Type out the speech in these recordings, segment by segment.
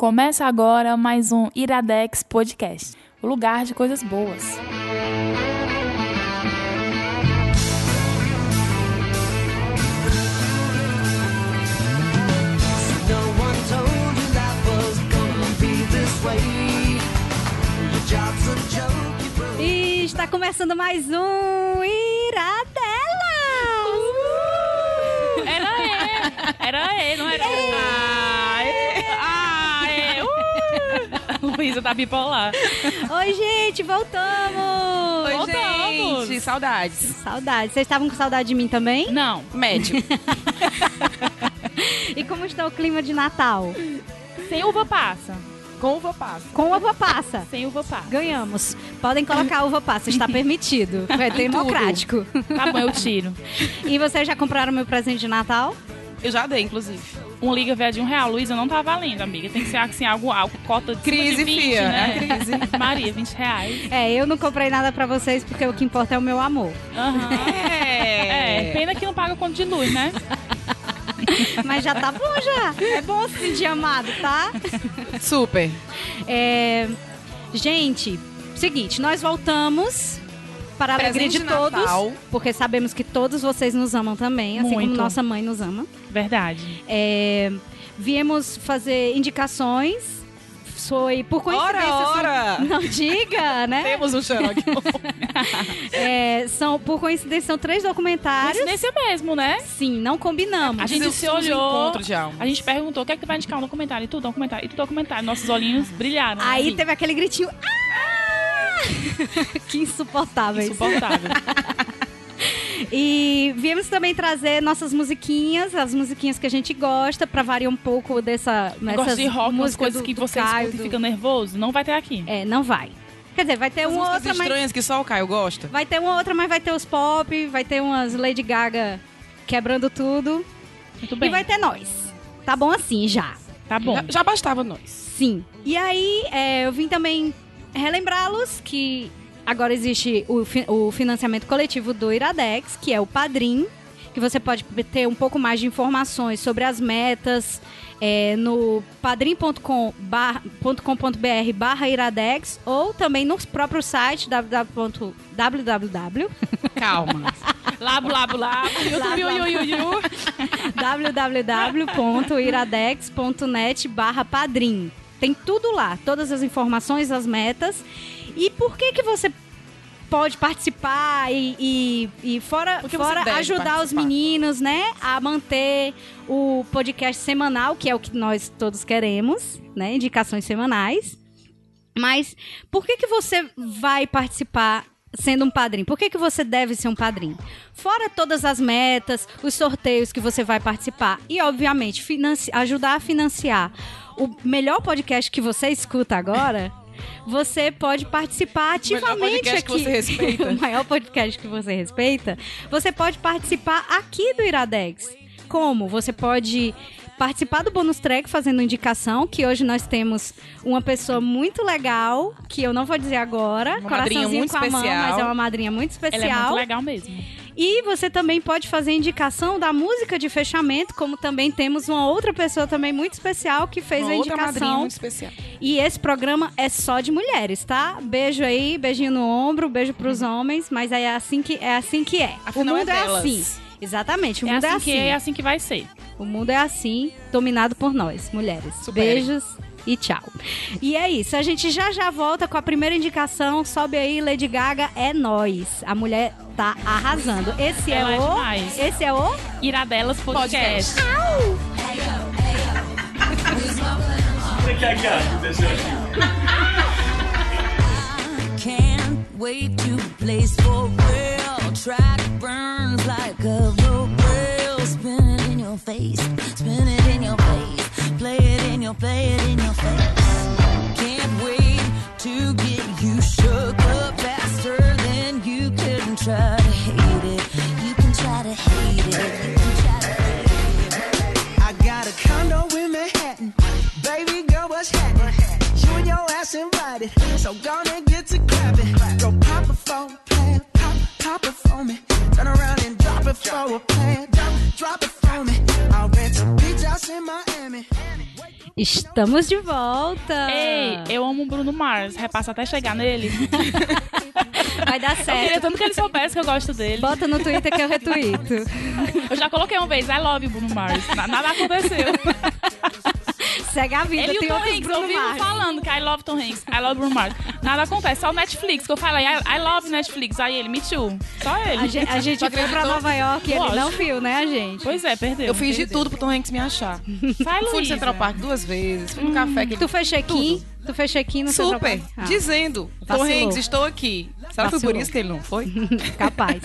Começa agora mais um Iradex Podcast, o lugar de coisas boas. E está começando mais um Iradela! Era E, era E, não era U. Ah, é. Ah, é. Uh. Luísa tá bipolar. Oi, gente, voltamos! Oi, Voltamos. gente. Saudades. Saudade. Vocês estavam com saudade de mim também? Não, Médio. E como está o clima de Natal? sem uva passa. Com uva passa. Com uva passa. Sem uva passa. Ganhamos. Podem colocar uva passa, está permitido. É democrático. Tá bom, eu tiro. E vocês já compraram meu presente de Natal? Eu já dei, inclusive. Um liga velho de um real. Luísa, não tá valendo, amiga. Tem que ser assim, algo, algo cota de Crise, de 20, fia. né? É crise. Maria, 20 reais. É, eu não comprei nada pra vocês porque o que importa é o meu amor. Aham. É, pena que não paga conta de luz, né? Mas já tá bom já. É bom se sentir amado, tá? Super. É, Gente, seguinte, nós voltamos para a alegria Presente de de todos, Natal. porque sabemos que todos vocês nos amam também, assim como Muito. nossa mãe nos ama. Verdade. É, viemos fazer indicações. Foi por coincidência. Ora, são- ora! Não diga, né? Temos um Sherlock. É, são, por coincidência, são três documentários. Coincidência mesmo, né? Sim, não combinamos. A gente se olhou, a gente perguntou o que é que tu vai indicar um documentário, e tu documentário, e tu documentário. Nossos olhinhos brilharam. Aí assim, teve aquele gritinho. Ah! que insuportável. Insuportável. E viemos também trazer nossas musiquinhas, as musiquinhas que a gente gosta, pra variar um pouco dessa. Gosto de rock, umas coisas do- que do você Caio, escuta e do- fica nervoso, não vai ter aqui. É, não vai. Quer dizer, vai ter As uma outra, mas. estranhas que só o Caio gosta. Vai ter uma outra, mas vai ter os pop, vai ter umas Lady Gaga quebrando tudo. Muito bem. E vai ter nós. Tá bom assim já. Tá bom. Já, já bastava nós. Sim. E aí, é, eu vim também relembrá-los que agora existe o, o financiamento coletivo do Iradex, que é o Padrim, que você pode ter um pouco mais de informações sobre as metas é, no padrim.com bar- ponto com ponto br barra iradex ou também no próprio site www. Calma. Yu, yu, yu. www.iradex.net barra padrim. Tem tudo lá, todas as informações, as metas. E por que que você pode participar e, e, e fora, fora ajudar os participar? meninos, né, a manter o podcast semanal, que é o que nós todos queremos, né, indicações semanais. Mas por que que você vai participar sendo um padrinho? Por que que você deve ser um padrinho? Fora todas as metas, os sorteios que você vai participar e, obviamente, ajudar a financiar o melhor podcast que você escuta agora, você pode participar ativamente podcast que aqui. você respeita. o maior podcast que você respeita. Você pode participar aqui do Iradex. Como? Você pode participar do bônus track fazendo indicação, que hoje nós temos uma pessoa muito legal, que eu não vou dizer agora, Uma madrinha coraçãozinho muito com a mão, especial. mas é uma madrinha muito especial. Ela é muito legal mesmo. E você também pode fazer indicação da música de fechamento, como também temos uma outra pessoa também muito especial que fez Uma a outra madrinha indicação. muito especial. E esse programa é só de mulheres, tá? Beijo aí, beijinho no ombro, beijo pros homens, mas é assim que é assim que é. Afinal, o mundo é é, assim. Exatamente, o É mundo assim, é que assim. é assim que vai ser. O mundo é assim, dominado por nós, mulheres. Superem. Beijos e tchau. E é isso, a gente já já volta com a primeira indicação. Sobe aí, Lady Gaga, é nós. A mulher tá arrasando. Esse Ela é é o demais. Esse é o Iradelas Podcast. Can't wait to place for real. Track burns like a rope rail. Spin it in your face, spin it in your face. In your, play it in your face. Can't wait to get you shook up faster than you can try to hate it. You can try to hate it. You can try to hate it. I got a condo in Manhattan. Baby girl, what's happening? You and your ass invited. So gonna get to clapping. Go pop a plan. Pop, pop it for me. Turn around and drop it for a plan. Drop, drop it for me. I'll rent a beach house in Miami. Estamos de volta. Ei, eu amo o Bruno Mars. Repassa até chegar nele. Vai dar Eu queria certo. tanto que ele soubesse que eu gosto dele. Bota no Twitter que eu retuito. Eu já coloquei uma vez, I love Bruno Mars. Na- Nada aconteceu. Segue a vida, Ele e o tem Tom outros Hanks, eu Bruno vivo Mars. falando que I love Tom Hanks, I love Bruno Mars. Nada acontece, só o Netflix, que eu falei, I, I love Netflix. Aí ele, me too. Só ele. A gente, a gente foi pra? Nova York e ele não viu, né, a gente? Pois é, perdeu. Eu fiz de tudo pro Tom Hanks me achar. Vai, Fui no. Central Park duas vezes, fui no café que. Tu fez check-in? Tu fez check-in no Super? Ah, dizendo, Tom. Hanks, estou aqui. Será que foi por isso que ele não foi? Capaz.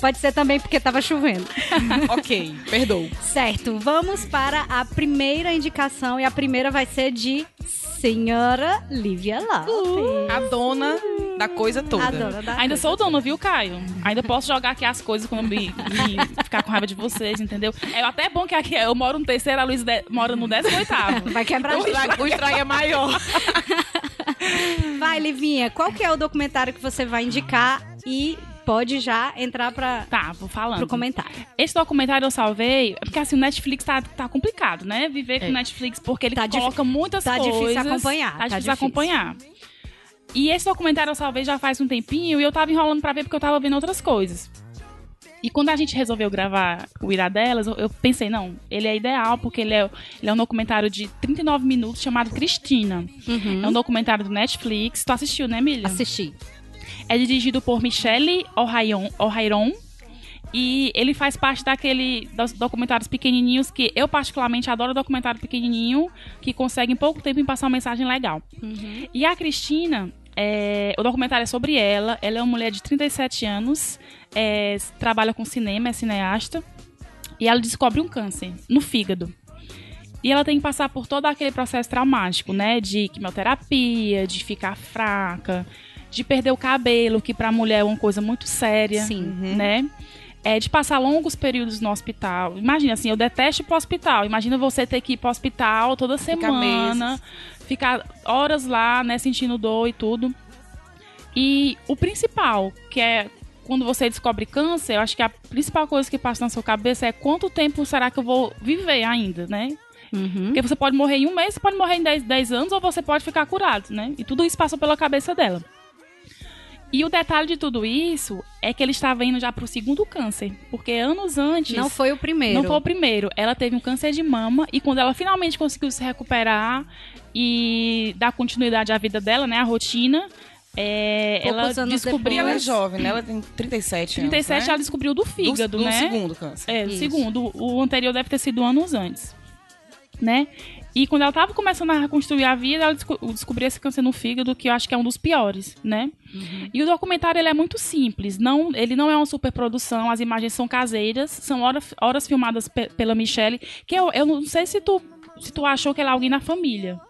Pode ser também porque tava chovendo. ok, perdoo. Certo, vamos para a primeira indicação e a primeira vai ser de Senhora Lívia Lopes. A dona da coisa toda. A dona da Ainda coisa. sou dona, viu, Caio? Ainda posso jogar aqui as coisas quando me, me ficar com raiva de vocês, entendeu? É até bom que aqui eu moro no terceiro, a de- mora no décimo oitavo. Vai quebrar O o estrago é maior. Vai, Livinha, qual que é o documentário que você vai indicar e pode já entrar para Tá, vou falando. pro comentário. Esse documentário eu salvei, porque assim, o Netflix tá, tá complicado, né? Viver com o Netflix, porque ele Tá coloca muitas tá coisas. difícil acompanhar, Tá tá difícil difícil. acompanhar. E esse documentário eu salvei já faz um tempinho e eu tava enrolando pra ver porque eu tava vendo outras coisas. E quando a gente resolveu gravar o Irá Delas, eu, pensei, não, ele é ideal porque ele é, ele é um documentário de 39 minutos chamado Cristina. É um documentário do Netflix. Tu assistiu, né, Milha? Assisti. É dirigido por Michelle Ohairon, e ele faz parte daquele dos documentários pequenininhos que eu particularmente adoro documentário pequenininho que consegue em pouco tempo em passar uma mensagem legal. E a Cristina, é, o documentário é sobre ela. Ela é uma mulher de 37 anos, é, trabalha com cinema, é cineasta e ela descobre um câncer no fígado. E ela tem que passar por todo aquele processo traumático, né? De quimioterapia, de ficar fraca, de perder o cabelo, que pra mulher é uma coisa muito séria, Sim. né? É de passar longos períodos no hospital. Imagina assim, eu detesto ir pro hospital. Imagina você ter que ir pro hospital toda semana, ficar horas lá, né, sentindo dor e tudo. E o principal, que é quando você descobre câncer, eu acho que a principal coisa que passa na sua cabeça é quanto tempo será que eu vou viver ainda, né? Uhum. Porque você pode morrer em um mês, você pode morrer em 10, 10 anos, ou você pode ficar curado, né? E tudo isso passa pela cabeça dela. E o detalhe de tudo isso é que ele estava indo já pro segundo câncer. Porque anos antes. Não foi o primeiro. Não foi o primeiro. Ela teve um câncer de mama e quando ela finalmente conseguiu se recuperar e dar continuidade à vida dela, né? A rotina. É, ela anos descobriu. E ela é jovem, né? Ela tem 37 anos, 37 né? ela descobriu do fígado, do, né? Do segundo câncer. É, o Isso. segundo. O anterior deve ter sido anos antes. Né? E quando ela tava começando a reconstruir a vida, ela desco descobriu esse câncer no fígado, que eu acho que é um dos piores, né? E o documentário ele é muito simples. Não, ele não é uma superprodução, as imagens são caseiras, são horas, horas filmadas pe- pela Michelle, que eu, eu não sei se tu, se tu achou que ela é alguém na família.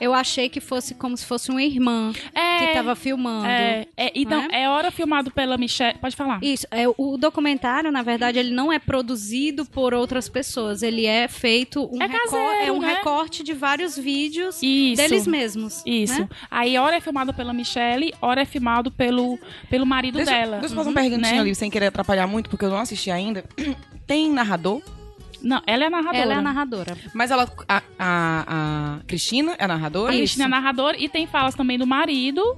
Eu achei que fosse como se fosse uma irmã É, que tava filmando. é, é, então, né? é hora filmado pela Michelle. Pode falar. Isso, é, o documentário, na verdade, ele não é produzido por outras pessoas. Ele é feito um, É recor- caseiro, é um né? recorte de vários vídeos Isso. deles mesmos. Isso. né? Aí, hora é filmado pela Michelle, hora é filmado pelo, pelo marido Deixa, dela. deixa eu fazer uma perguntinha né? ali, sem querer atrapalhar muito, porque eu não assisti ainda. Tem narrador? Não, ela é a narradora. Ela é a narradora. Mas ela. A, a, a Cristina é a narradora? A Cristina é narradora e tem falas também do marido.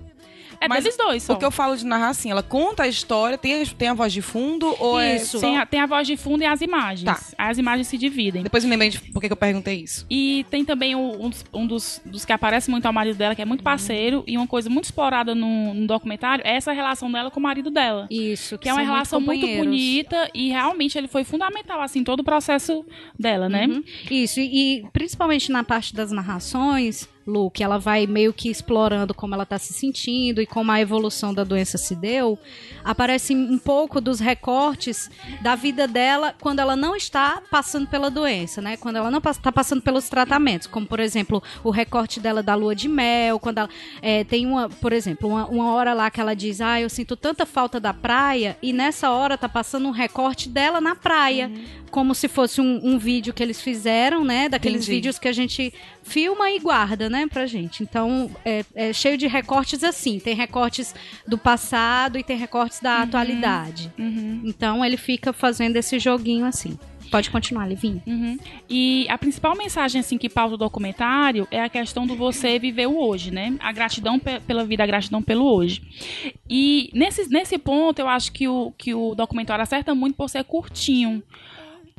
É Mas deles dois só. O que eu falo de narrar assim, ela conta a história, tem, a- tem a voz de fundo ou Isso. é. Só... Tem a, tem a voz de fundo e as imagens. Tá. As imagens se dividem. Depois me lembrei de por que que eu perguntei isso. E tem também o- um, dos, um dos, dos que aparece muito ao marido dela, que é muito parceiro. E uma coisa muito explorada no, no documentário é essa relação dela com o marido dela. Isso, Que é uma relação muito companheiros. bonita e realmente ele foi fundamental, assim, todo o processo dela, né? Uhum. Isso, e, e principalmente na parte das narrações, Lu, que ela vai meio que explorando como ela tá se sentindo e como a evolução da doença se deu, aparece um pouco dos recortes da vida dela quando ela não está passando pela doença, né? Quando ela não está passando pelos tratamentos, como por exemplo o recorte dela da lua de mel, quando ela é, tem uma, por exemplo, uma, uma hora lá que ela diz, ah, eu sinto tanta falta da praia e nessa hora tá passando um recorte dela na praia, como se fosse um, um vídeo que eles fizeram, né? Daqueles Entendi. vídeos que a gente filma e guarda, né, pra gente. Então, é, é cheio de recortes assim. Tem recortes do passado e tem recortes da atualidade. Uhum. Então, ele fica fazendo esse joguinho assim. Pode continuar, Livinha. Uhum. E a principal mensagem assim que pauta o documentário é a questão do você viver o hoje, né? A gratidão pe- pela vida, a gratidão pelo hoje. E nesse, nesse ponto eu acho que o, que o documentário acerta muito por ser curtinho.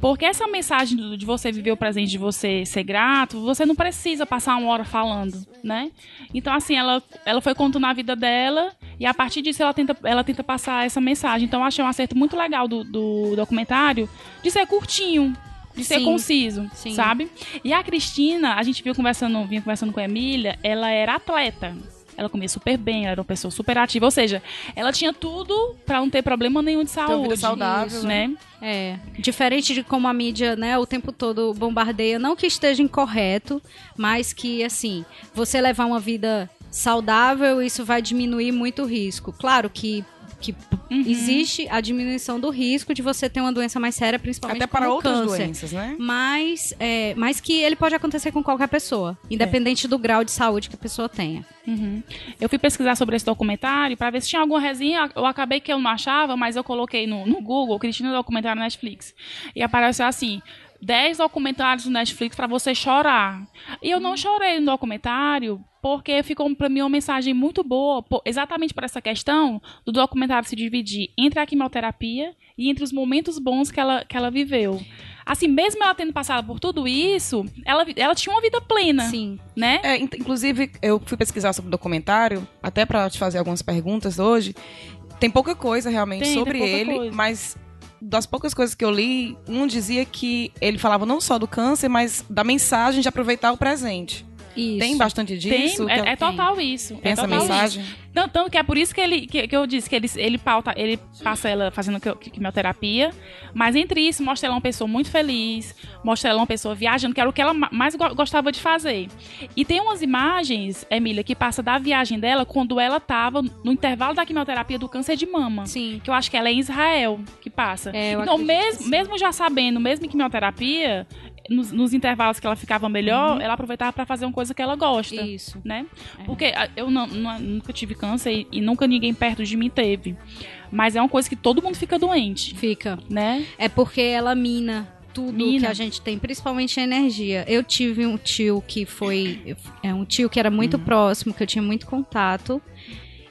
Porque essa mensagem de você viver o presente, de você ser grato, você não precisa passar uma hora falando, né? Então, assim, ela, ela foi contando a vida dela e a partir disso ela tenta, ela tenta passar essa mensagem. Então, eu achei um acerto muito legal do, do documentário de ser curtinho, de ser Sim. conciso, Sim. sabe? E a Cristina, a gente viu conversando, vinha conversando com a Emília, ela era atleta. Ela comia super bem, ela era uma pessoa super ativa. Ou seja, ela tinha tudo pra não ter problema nenhum de uma saúde. vida saudável, isso, né? É, diferente de como a mídia, né, o tempo todo bombardeia, não que esteja incorreto, mas que, assim, você levar uma vida saudável, isso vai diminuir muito o risco. Claro que, que Uhum. existe a diminuição do risco de você ter uma doença mais séria, principalmente Até para outras câncer. doenças, né? Mas, é, mas que ele pode acontecer com qualquer pessoa, independente do grau de saúde que a pessoa tenha. Uhum. Eu fui pesquisar sobre esse documentário pra ver se tinha alguma resenha. Eu acabei que eu não achava, mas eu coloquei no, no Google Cristina Documentário Netflix. E apareceu assim: 10 documentários no Netflix pra você chorar. E eu não chorei no documentário porque ficou pra mim uma mensagem muito boa, exatamente por essa questão do documentário se dividir entre a quimioterapia e entre os momentos bons que ela, que ela viveu. Assim, mesmo ela tendo passado por tudo isso, ela, ela tinha uma vida plena, Sim. né? É, in- inclusive, eu fui pesquisar sobre o documentário, até pra te fazer algumas perguntas hoje. Tem pouca coisa realmente Tem, tem sobre pouca ele, coisa. mas das poucas coisas que eu li, um dizia que ele falava não só do câncer, mas da mensagem de aproveitar o presente. Isso. Tem bastante disso? Tem, que é, é total isso. tem é essa total mensagem? Isso. Tanto, tanto que é por isso que, ele, que, que eu disse que ele, ele, pauta, ele passa ela fazendo quimio- quimioterapia, mas entre isso mostra ela uma pessoa muito feliz, mostra ela uma pessoa viajando, que era o que ela ma- mais go- gostava de fazer. E tem umas imagens, Emília, que passa da viagem dela quando ela tava no intervalo da quimioterapia do câncer de mama. Sim. Que eu acho que ela é em Israel que passa. É, então, mesmo, mesmo já sabendo, mesmo em quimioterapia, nos, nos intervalos que ela ficava melhor, ela aproveitava pra fazer uma coisa que ela gosta Isso. né? É. Porque ah, eu não- não- nunca tive câncer e, e nunca ninguém perto de mim teve. Mas é uma coisa que todo mundo fica doente, Fica. né? É porque ela mina tudo Mina. que a gente tem, principalmente a energia. Eu tive um tio que foi. É um tio que era muito próximo, que eu tinha muito contato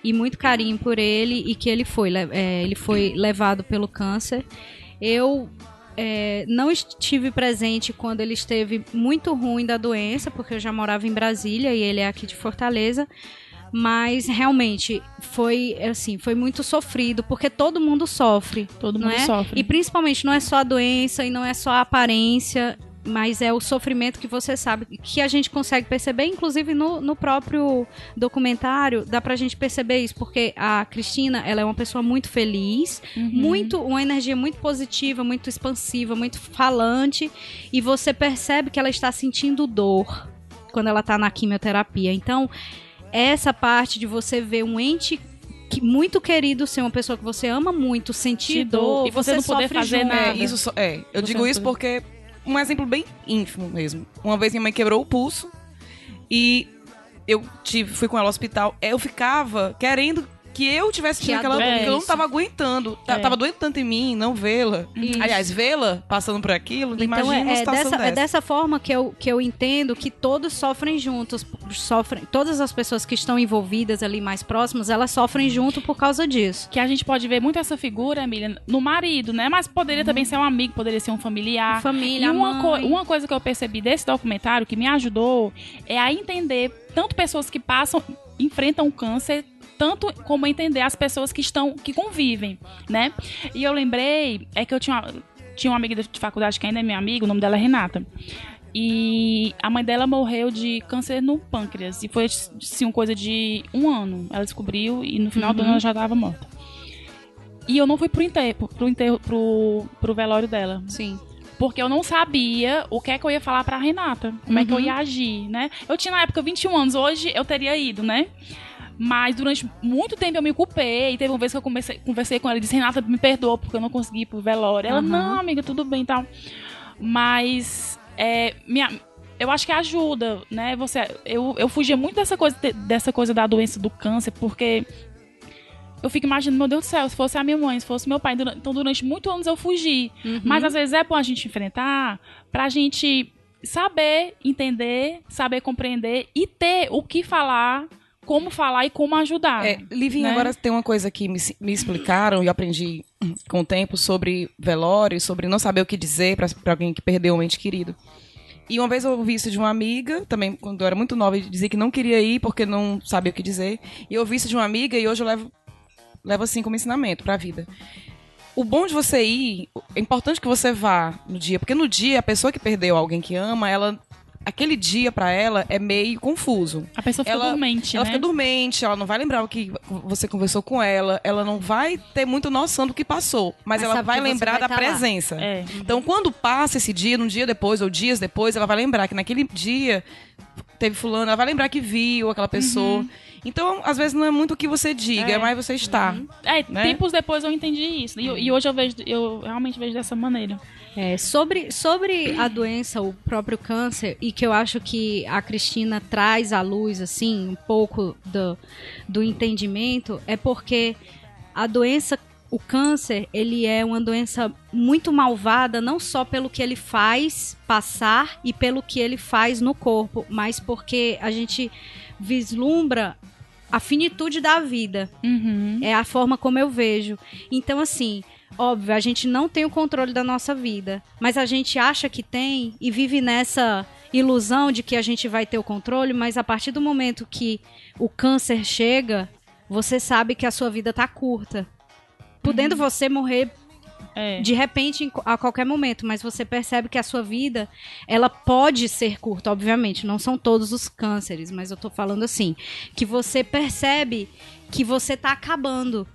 e muito carinho por ele e que ele foi, é, ele foi levado pelo câncer. Eu é, não estive presente quando ele esteve muito ruim da doença, porque eu já morava em Brasília e ele é aqui de Fortaleza. Mas realmente foi assim, foi muito sofrido, porque todo mundo sofre. Todo mundo é? sofre. E principalmente não é só a doença e não é só a aparência, mas é o sofrimento que você sabe, que a gente consegue perceber, inclusive no, no próprio documentário, dá pra gente perceber isso, porque a Cristina, ela é uma pessoa muito feliz, Uhum. muito, uma energia muito positiva, muito expansiva, muito falante, e você percebe que ela está sentindo dor quando ela tá na quimioterapia. Então, essa parte de você ver um ente que- muito querido ser uma pessoa que você ama muito, sentir dor, e você não poder fazer junto. nada. É, isso é, eu Você digo isso porque um exemplo bem ínfimo mesmo. Uma vez minha mãe quebrou o pulso e eu tive, fui com ela ao hospital. Eu ficava querendo que eu tivesse tido aquela dor, porque eu não tava aguentando. Ta- É. Tava doendo tanto em mim não vê-la. Aliás, vê-la passando por aquilo, Então imagina é, uma é situação dessa, dessa. é dessa forma que eu, que eu entendo que todos sofrem juntos, sofrem, todas as pessoas que estão envolvidas ali mais próximas, elas sofrem junto por causa disso. Que a gente pode ver muito essa figura, Emília, no marido, né? Mas poderia também ser um amigo, poderia ser um familiar. Família, E uma, co- uma coisa que eu percebi desse documentário que me ajudou é a entender tanto pessoas que passam, enfrentam o câncer, tanto como entender as pessoas que estão, que convivem, né? E eu lembrei, é que eu tinha, uma- tinha uma amiga de faculdade que ainda é minha amiga, o nome dela é Renata. E a mãe dela morreu de câncer no pâncreas. E foi, assim, uma coisa de um ano. Ela descobriu e no final do ano ela já estava morta. E eu não fui pro enterro, pro, enterro, pro, pro velório dela. Sim. Porque eu não sabia o que é que eu ia falar pra Renata. Como é que eu Uhum. ia agir, né? Eu tinha na época 21 anos, hoje eu teria ido, né? Mas durante muito tempo eu me culpei. Teve uma vez que eu comecei, conversei com ela e disse: Renata, me perdoa porque eu não consegui ir pro velório. Ela, Uhum. não, amiga, tudo bem e tal. Mas, é, minha, eu acho que ajuda, né? Você, eu, eu fugia muito dessa coisa, dessa coisa da doença do câncer, porque eu fico imaginando, meu Deus do céu, se fosse a minha mãe, se fosse meu pai. Então, durante muitos anos eu fugi. Mas às vezes é bom a gente enfrentar pra gente saber entender, saber compreender e ter o que falar, como falar e como ajudar. É, Livinha, né? agora tem uma coisa que me, me explicaram e eu aprendi com o tempo sobre velório, sobre não saber o que dizer pra alguém que perdeu um ente querido. E uma vez eu ouvi isso de uma amiga, também quando eu era muito nova, dizia que não queria ir porque não sabia o que dizer. E eu ouvi isso de uma amiga e hoje eu levo, levo assim como ensinamento pra vida. O bom de você ir, é importante que você vá no dia, porque no dia a pessoa que perdeu alguém que ama, ela aquele dia pra ela é meio confuso. A pessoa fica ela, dormente, ela né? fica dormente, ela não vai lembrar o que você conversou com ela, ela não vai ter muita noção do que passou, mas, Mas ela vai lembrar vai da tá presença. É. Então, quando passa esse dia, num dia depois ou dias depois, ela vai lembrar que naquele dia teve fulano, ela vai lembrar que viu aquela pessoa. Uhum. Então, às vezes não é muito o que você diga, é, É. mais você estar. É, né? tempos depois eu entendi isso. E, e hoje eu vejo, eu realmente vejo dessa maneira. É, sobre, sobre a doença, o próprio câncer, e que eu acho que a Cristina traz à luz, assim, um pouco do, do entendimento, é porque a doença, o câncer, ele é uma doença muito malvada, não só pelo que ele faz passar e pelo que ele faz no corpo, mas porque a gente vislumbra a finitude da vida. Uhum. É a forma como eu vejo. Então, assim, óbvio, a gente não tem o controle da nossa vida, mas a gente acha que tem e vive nessa ilusão de que a gente vai ter o controle, mas a partir do momento que o câncer chega, você sabe que a sua vida tá curta. Podendo você morrer É. de repente a qualquer momento, mas você percebe que a sua vida ela pode ser curta, obviamente, não são todos os cânceres, mas eu tô falando assim, que você percebe que você tá acabando.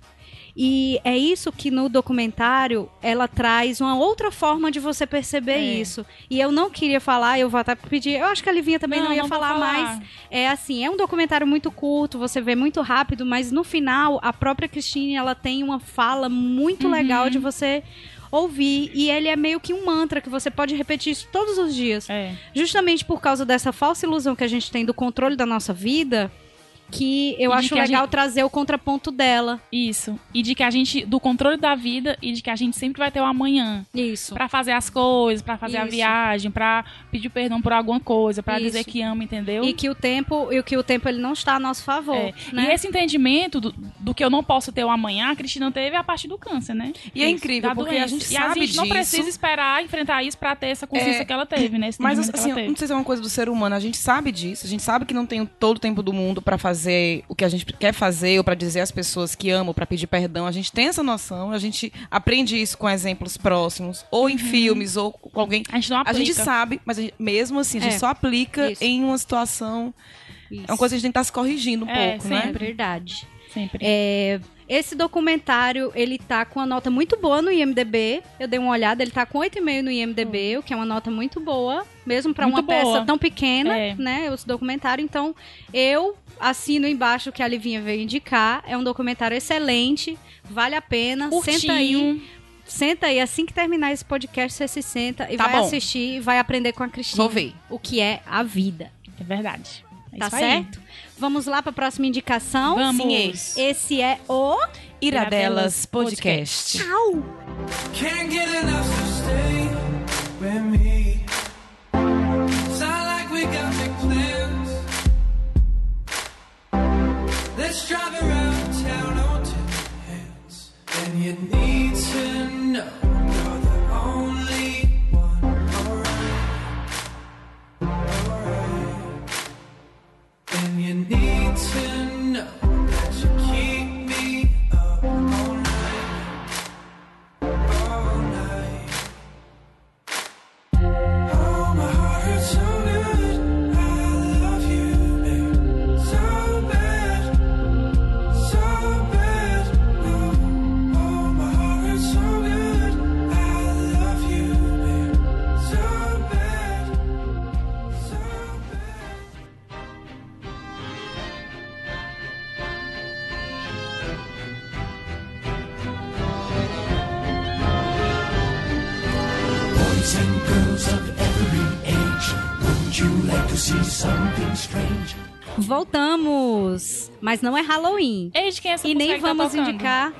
E é isso que no documentário ela traz uma outra forma de você perceber É. isso. E eu não queria falar, eu vou até pedir. Eu acho que a Livinha também não, ia vou falar, mais. É assim, é um documentário muito curto, você vê muito rápido, mas no final a própria Christine ela tem uma fala muito Uhum. legal de você ouvir e ele é meio que um mantra que você pode repetir isso todos os dias. É. Justamente por causa dessa falsa ilusão que a gente tem do controle da nossa vida, que eu E acho que a legal gente- trazer o contraponto dela. Isso. E de que a gente, do controle da vida e de que a gente sempre vai ter o amanhã. Isso. Pra fazer as coisas, pra fazer a Isso. viagem, pra pedir perdão por alguma coisa, pra Isso. dizer que ama, entendeu? E que o tempo, e que o tempo ele não está a nosso favor, É. né? E esse entendimento do, do que eu não posso ter o amanhã, a Cristina teve a partir do câncer, né? E é incrível, da porque a doença. gente E a gente não disso. precisa esperar enfrentar isso pra ter essa consciência É, que ela teve, né? Esse Mas assim, não sei se é uma coisa do ser humano, a gente sabe disso, a gente sabe que não tem todo o tempo do mundo pra fazer o que a gente quer fazer ou pra dizer às pessoas que amam, pra pedir perdão. A gente tem essa noção, a gente aprende isso com exemplos próximos, ou em filmes, ou com alguém. A gente não A aplica. gente sabe, mas a gente- mesmo assim, a gente É, só aplica isso. em uma situação. Isso. É uma coisa que a gente tem que estar se corrigindo um É, pouco, É né? verdade. Sempre. É, esse documentário, ele tá com uma nota muito boa no IMDB. Eu dei uma olhada, ele tá com 8,5 no IMDB, o que é uma nota muito boa, mesmo pra Muito uma peça boa. tão pequena, É. né? Esse documentário. Então, eu assino embaixo o que a Livinha veio indicar. É um documentário excelente, vale a pena. Senta aí, Curtinho. senta aí, assim que terminar esse podcast, você se senta e Tá vai bom. assistir e vai aprender com a Cristina. Vou ver. O que é a vida. É verdade. É Tá isso aí. certo? Vamos lá pra próxima indicação. Vamos. Sim, Esse é o Iradelas Podcast. Tchau! Can't get enough to stay with me. Sound like we got Let's drive around town on two hands. And you need to know you're the only one. Alright. Alright. And you need to know that you keep Voltamos! Mas não é Halloween. Ei, de quem é essa E nem que tá vamos tocando? indicar.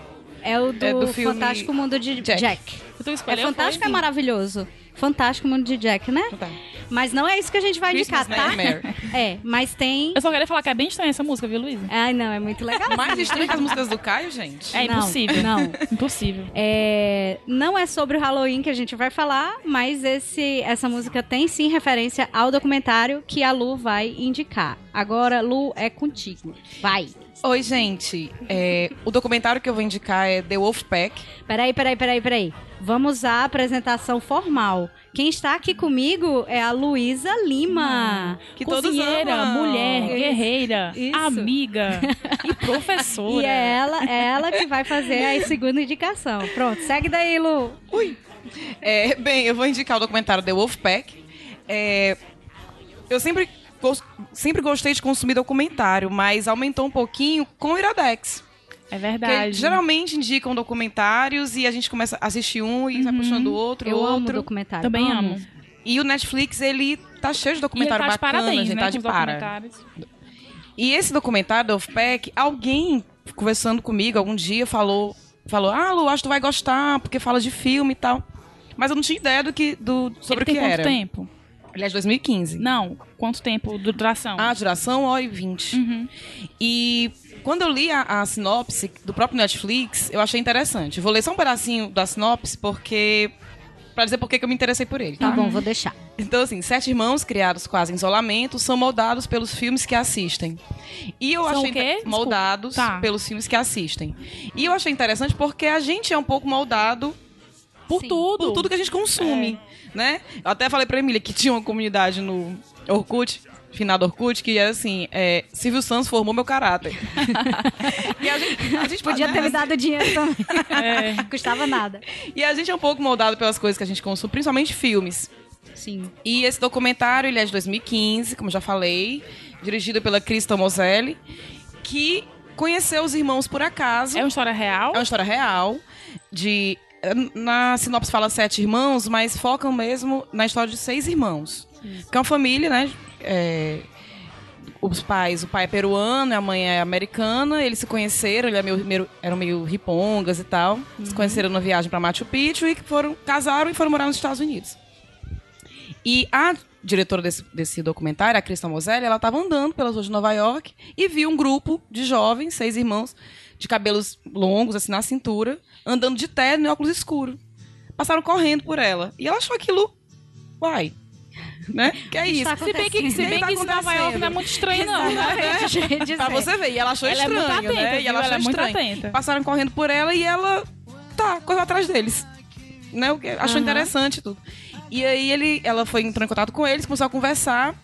É o do, É do filme Fantástico Mundo de Jack. Jack. É fantástico, é maravilhoso. Fantástico Mundo de Jack, né? Tá. Mas não é isso que a gente vai Christmas indicar, tá? Nightmare. É, mas tem. Eu só queria falar que é bem estranha essa música, viu, Luísa? Ai, não, é muito legal. Mais estranho que as músicas do Caio, gente. É Não, impossível. não. Impossível. É, não é sobre o Halloween que a gente vai falar, mas esse, essa música tem sim referência ao documentário que a Lu vai indicar. Agora, Lu, é contigo. Vai. Oi, gente. É, o documentário que eu vou indicar é The Wolfpack. Peraí, peraí, peraí, peraí. Vamos à apresentação formal. Quem está aqui comigo é a Luísa Lima. Que todos Cozinheira, amam. mulher, Isso. guerreira, Isso. amiga e professora. E é ela, é ela que vai fazer a segunda indicação. Pronto, segue daí, Lu. É, bem, eu vou indicar o documentário The Wolfpack. É, eu sempre, sempre gostei de consumir documentário, mas aumentou um pouquinho com o Iradex. É Porque verdade. geralmente indicam documentários e a gente começa a assistir um e vai puxando o outro, Eu amo outro. documentário. Também amo. E o Netflix, ele tá cheio de documentário tá de bacana, parabéns, gente, né, tá de para. documentários. E esse documentário do Wolfpack, alguém conversando comigo algum dia falou, falou: "Ah, Lu, acho que tu vai gostar, porque fala de filme e tal". Mas eu não tinha ideia do que do sobre Ele o que tem quanto era. tempo? Aliás, 2015. Não, quanto tempo de duração? Ah, duração, hora e 20. Uhum. E quando eu li a, a sinopse do próprio Netflix, eu achei interessante. Vou ler só um pedacinho da sinopse, porque. Pra dizer por que eu me interessei por ele, Tá tá? bom, vou deixar. Então, assim, sete irmãos criados quase em isolamento são moldados pelos filmes que assistem. E eu São achei o quê? moldados Tá. pelos filmes que assistem. E eu achei interessante porque a gente é um pouco moldado Por Sim. tudo. por tudo que a gente consome, né? Eu até falei pra Emília que tinha uma comunidade no Orkut, finado Orkut, que era assim, é, Silvio Santos formou meu caráter. e a gente, a gente Podia ter me dado dinheiro também. É. Custava nada. E a gente é um pouco moldado pelas coisas que a gente consome, principalmente filmes. Sim. E esse documentário, ele é de 2015, como eu já falei, dirigido pela Krista Moselli, que conheceu os irmãos por acaso. É uma história real? É uma história real de na sinopse fala sete irmãos, mas focam mesmo na história de seis irmãos. Que é uma família, né? É, os pais, o pai é peruano, a mãe é americana, eles se conheceram, eles meio, meio- eram meio ripongas e tal. Se conheceram numa viagem para Machu Picchu e foram casaram e foram morar nos Estados Unidos. E a diretora desse, desse documentário, a Krista Moselli, ela estava andando pelas ruas de Nova York e viu um grupo de jovens, seis irmãos, de cabelos longos, assim, na cintura, andando de terno e óculos escuros. Passaram correndo por ela. E ela achou aquilo. Uai. Né? Que é isso. Tá Se bem que, se bem que isso Nova York não é muito estranho, não, né? Pra você ver. E ela achou Ela é estranho, atenta, né? E viu? ela achou Ela é muito estranho. atenta. Passaram correndo por ela e ela, tá, correu atrás deles. Né? Achou Aham. interessante tudo. E aí ele, ela foi entrou em contato com eles, começou a conversar.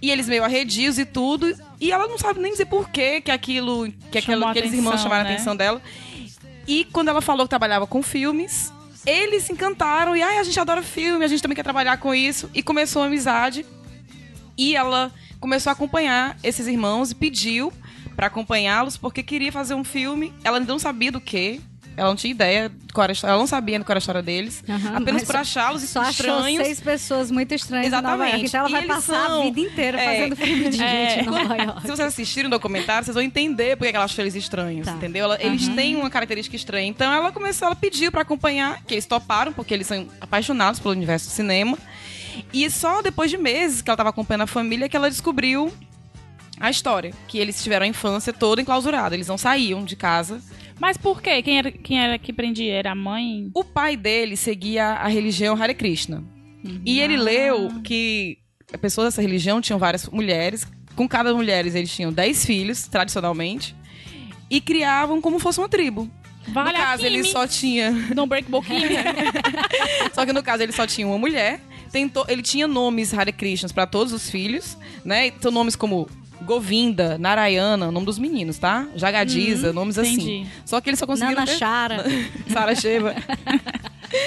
E eles meio arredios e tudo. E ela não sabe nem dizer por quê que aquilo, que aquela, aqueles atenção, irmãos chamaram né? a atenção dela. E quando ela falou que trabalhava com filmes, eles se encantaram. E ai, a gente adora filme, a gente também quer trabalhar com isso. E começou uma amizade. E ela começou a acompanhar esses irmãos e pediu pra acompanhá-los porque queria fazer um filme. Ela não sabia do que. Ela não tinha ideia de qual era a história. Ela não sabia qual era a história deles. Aham, apenas por achá-los Só achou estranhos. seis pessoas muito estranhas Exatamente. York. Então ela E vai passar são- a vida inteira é. fazendo filme de É. gente em Nova York. Se vocês assistirem o documentário, vocês vão entender porque que ela achou eles estranhos, Tá. entendeu? Ela- Eles têm uma característica estranha. Então ela começou, ela pediu pra acompanhar, que eles toparam, porque eles são apaixonados pelo universo do cinema. E só depois de meses que ela tava acompanhando a família que ela descobriu a história. Que eles tiveram a infância toda enclausurada. Eles não saíam de casa. Mas por quê? Quem era, quem era que prendia? Era a mãe? O pai dele seguia a religião Hare Krishna. E ele leu que pessoas dessa religião tinham várias mulheres. Com cada mulher eles tinham 10 filhos, tradicionalmente. E criavam como fosse uma tribo. Vale no caso, a ele só tinha. Don't break boquinha. Só que no caso, ele só tinha uma mulher. Tentou, ele tinha nomes Hare Krishnas para todos os filhos, né? São nomes como Govinda, Narayana, nome dos meninos, tá? Jagadiza, nomes assim. entendi. Só que eles só conseguiram Nana ter... Chara. Sara Sheva.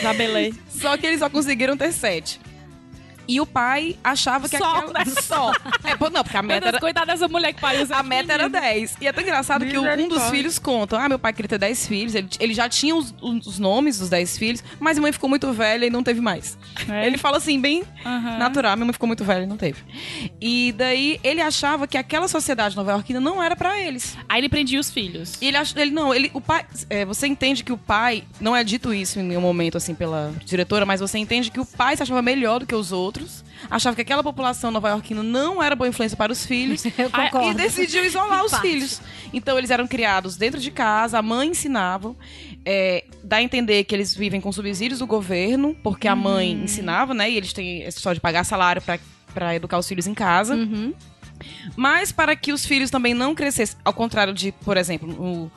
Zabelei. Só que eles só conseguiram ter sete. E o pai achava que Só, aquela... né? Só. É, não, porque a meta era... coitada dessa mulher que pariu. A meta era 10. E é tão engraçado que um dos filhos conta. Ah, meu pai queria ter 10 filhos. Ele, ele já tinha os, os nomes dos 10 filhos, mas a mãe ficou muito velha e não teve mais. É? Ele fala assim, bem Aham. natural. Minha mãe ficou muito velha e não teve. E daí ele achava que aquela sociedade nova-iorquina não era pra eles. Aí ele prendia os filhos. E ele acha, ele não, ele, o pai, é, você entende que o pai, não é dito isso em nenhum momento assim pela diretora, mas você entende que o pai se achava melhor do que os outros, achava que aquela população nova-iorquina não era boa influência para os filhos. Eu E decidiu isolar os filhos. Então eles eram criados dentro de casa, a mãe ensinava. É, dá a entender que eles vivem com subsídios do governo, porque a mãe ensinava, né? E eles têm essa história de pagar salário para para educar os filhos em casa. Uhum. Mas para que os filhos também não crescessem, ao contrário de, por exemplo, no,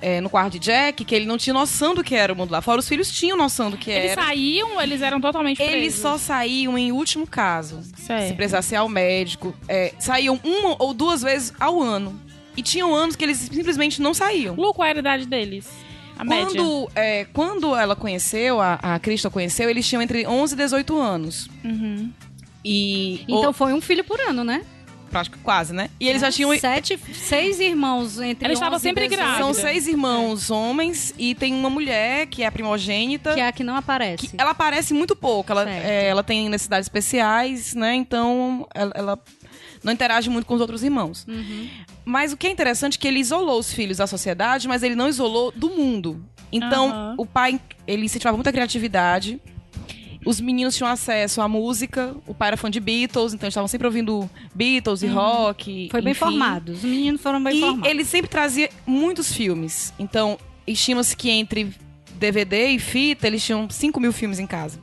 é, no quarto de Jack, que ele não tinha noção do que era o mundo lá fora, os filhos tinham noção do que Eles era. saíam, eles eram totalmente presos. Eles só saíam em último caso. Certo. Se precisasse ir ao médico. é, saíam uma ou duas vezes ao ano. E tinham anos que eles simplesmente não saíam. Lu, qual era a idade deles? A. Quando, é, quando ela conheceu, a, a Crystal conheceu, eles tinham entre 11 e 18 anos. Uhum. E. Então o- foi um filho por ano, né? Prático- quase, né? E eles já tinham. Sete, seis irmãos entre Ela estava 11 sempre 18. grávida. São seis irmãos homens e tem uma mulher que é a primogênita. Que é a que não aparece. que ela aparece muito pouco. Ela, é, ela tem necessidades especiais, né? Então ela, ela não interage muito com os outros irmãos. Uhum. Mas o que é interessante é que ele isolou os filhos da sociedade, mas ele não isolou do mundo. Então, Aham. o pai, ele incentivava muita criatividade. Os meninos tinham acesso à música. O pai era fã de Beatles, então eles estavam sempre ouvindo Beatles e rock. Uhum. Foi bem enfim. formado. Os meninos foram bem E formados. ele sempre trazia muitos filmes. Então, estima-se que entre DVD e fita, eles tinham 5 mil filmes em casa.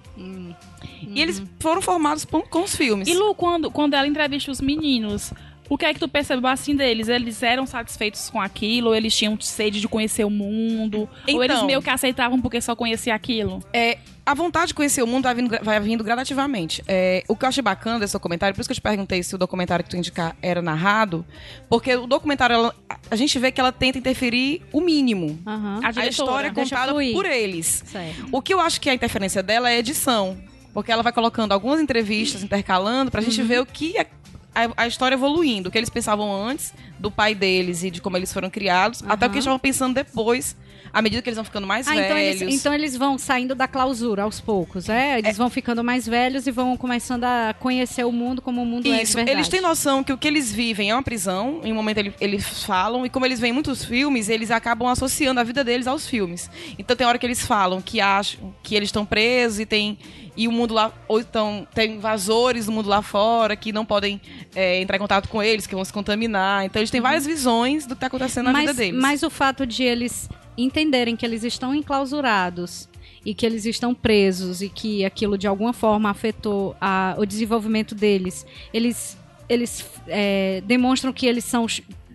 E eles foram formados com, com os filmes. E Lu, quando, quando ela entrevista os meninos, o que é que tu percebeu assim deles? Eles eram satisfeitos com aquilo? Ou eles tinham sede de conhecer o mundo? ou eles Então. meio que aceitavam porque só conhecia aquilo? É, a vontade de conhecer o mundo vai vindo, vai vindo gradativamente. É, o que eu achei bacana desse documentário, por isso que eu te perguntei se o documentário que tu indicar era narrado, porque o documentário, ela- a gente vê que ela tenta interferir o mínimo. Aham. A A história é contada por eles. Certo. O que eu acho que a interferência dela é a edição. Porque ela vai colocando algumas entrevistas, intercalando, pra gente ver o que a, a- história evoluindo. O que eles pensavam antes do pai deles e de como eles foram criados, até o que eles estavam pensando depois, à medida que eles vão ficando mais Ah, então velhos. eles, então eles vão saindo da clausura aos poucos, é? Eles vão ficando mais velhos e vão começando a conhecer o mundo como o mundo é de Isso, verdade. eles têm noção que o que eles vivem é uma prisão, em um momento ele- eles falam, e como eles veem muitos filmes, eles acabam associando a vida deles aos filmes. Então tem hora que eles falam que acham que eles estão presos e tem. E o mundo lá. Ou então tem invasores do mundo lá fora que não podem é, entrar em contato com eles, que vão se contaminar. Então eles têm várias visões do que está acontecendo na mas, vida deles. mas o fato de eles entenderem que eles estão enclausurados e que eles estão presos e que aquilo de alguma forma afetou a- o desenvolvimento deles, eles, eles é, demonstram que eles são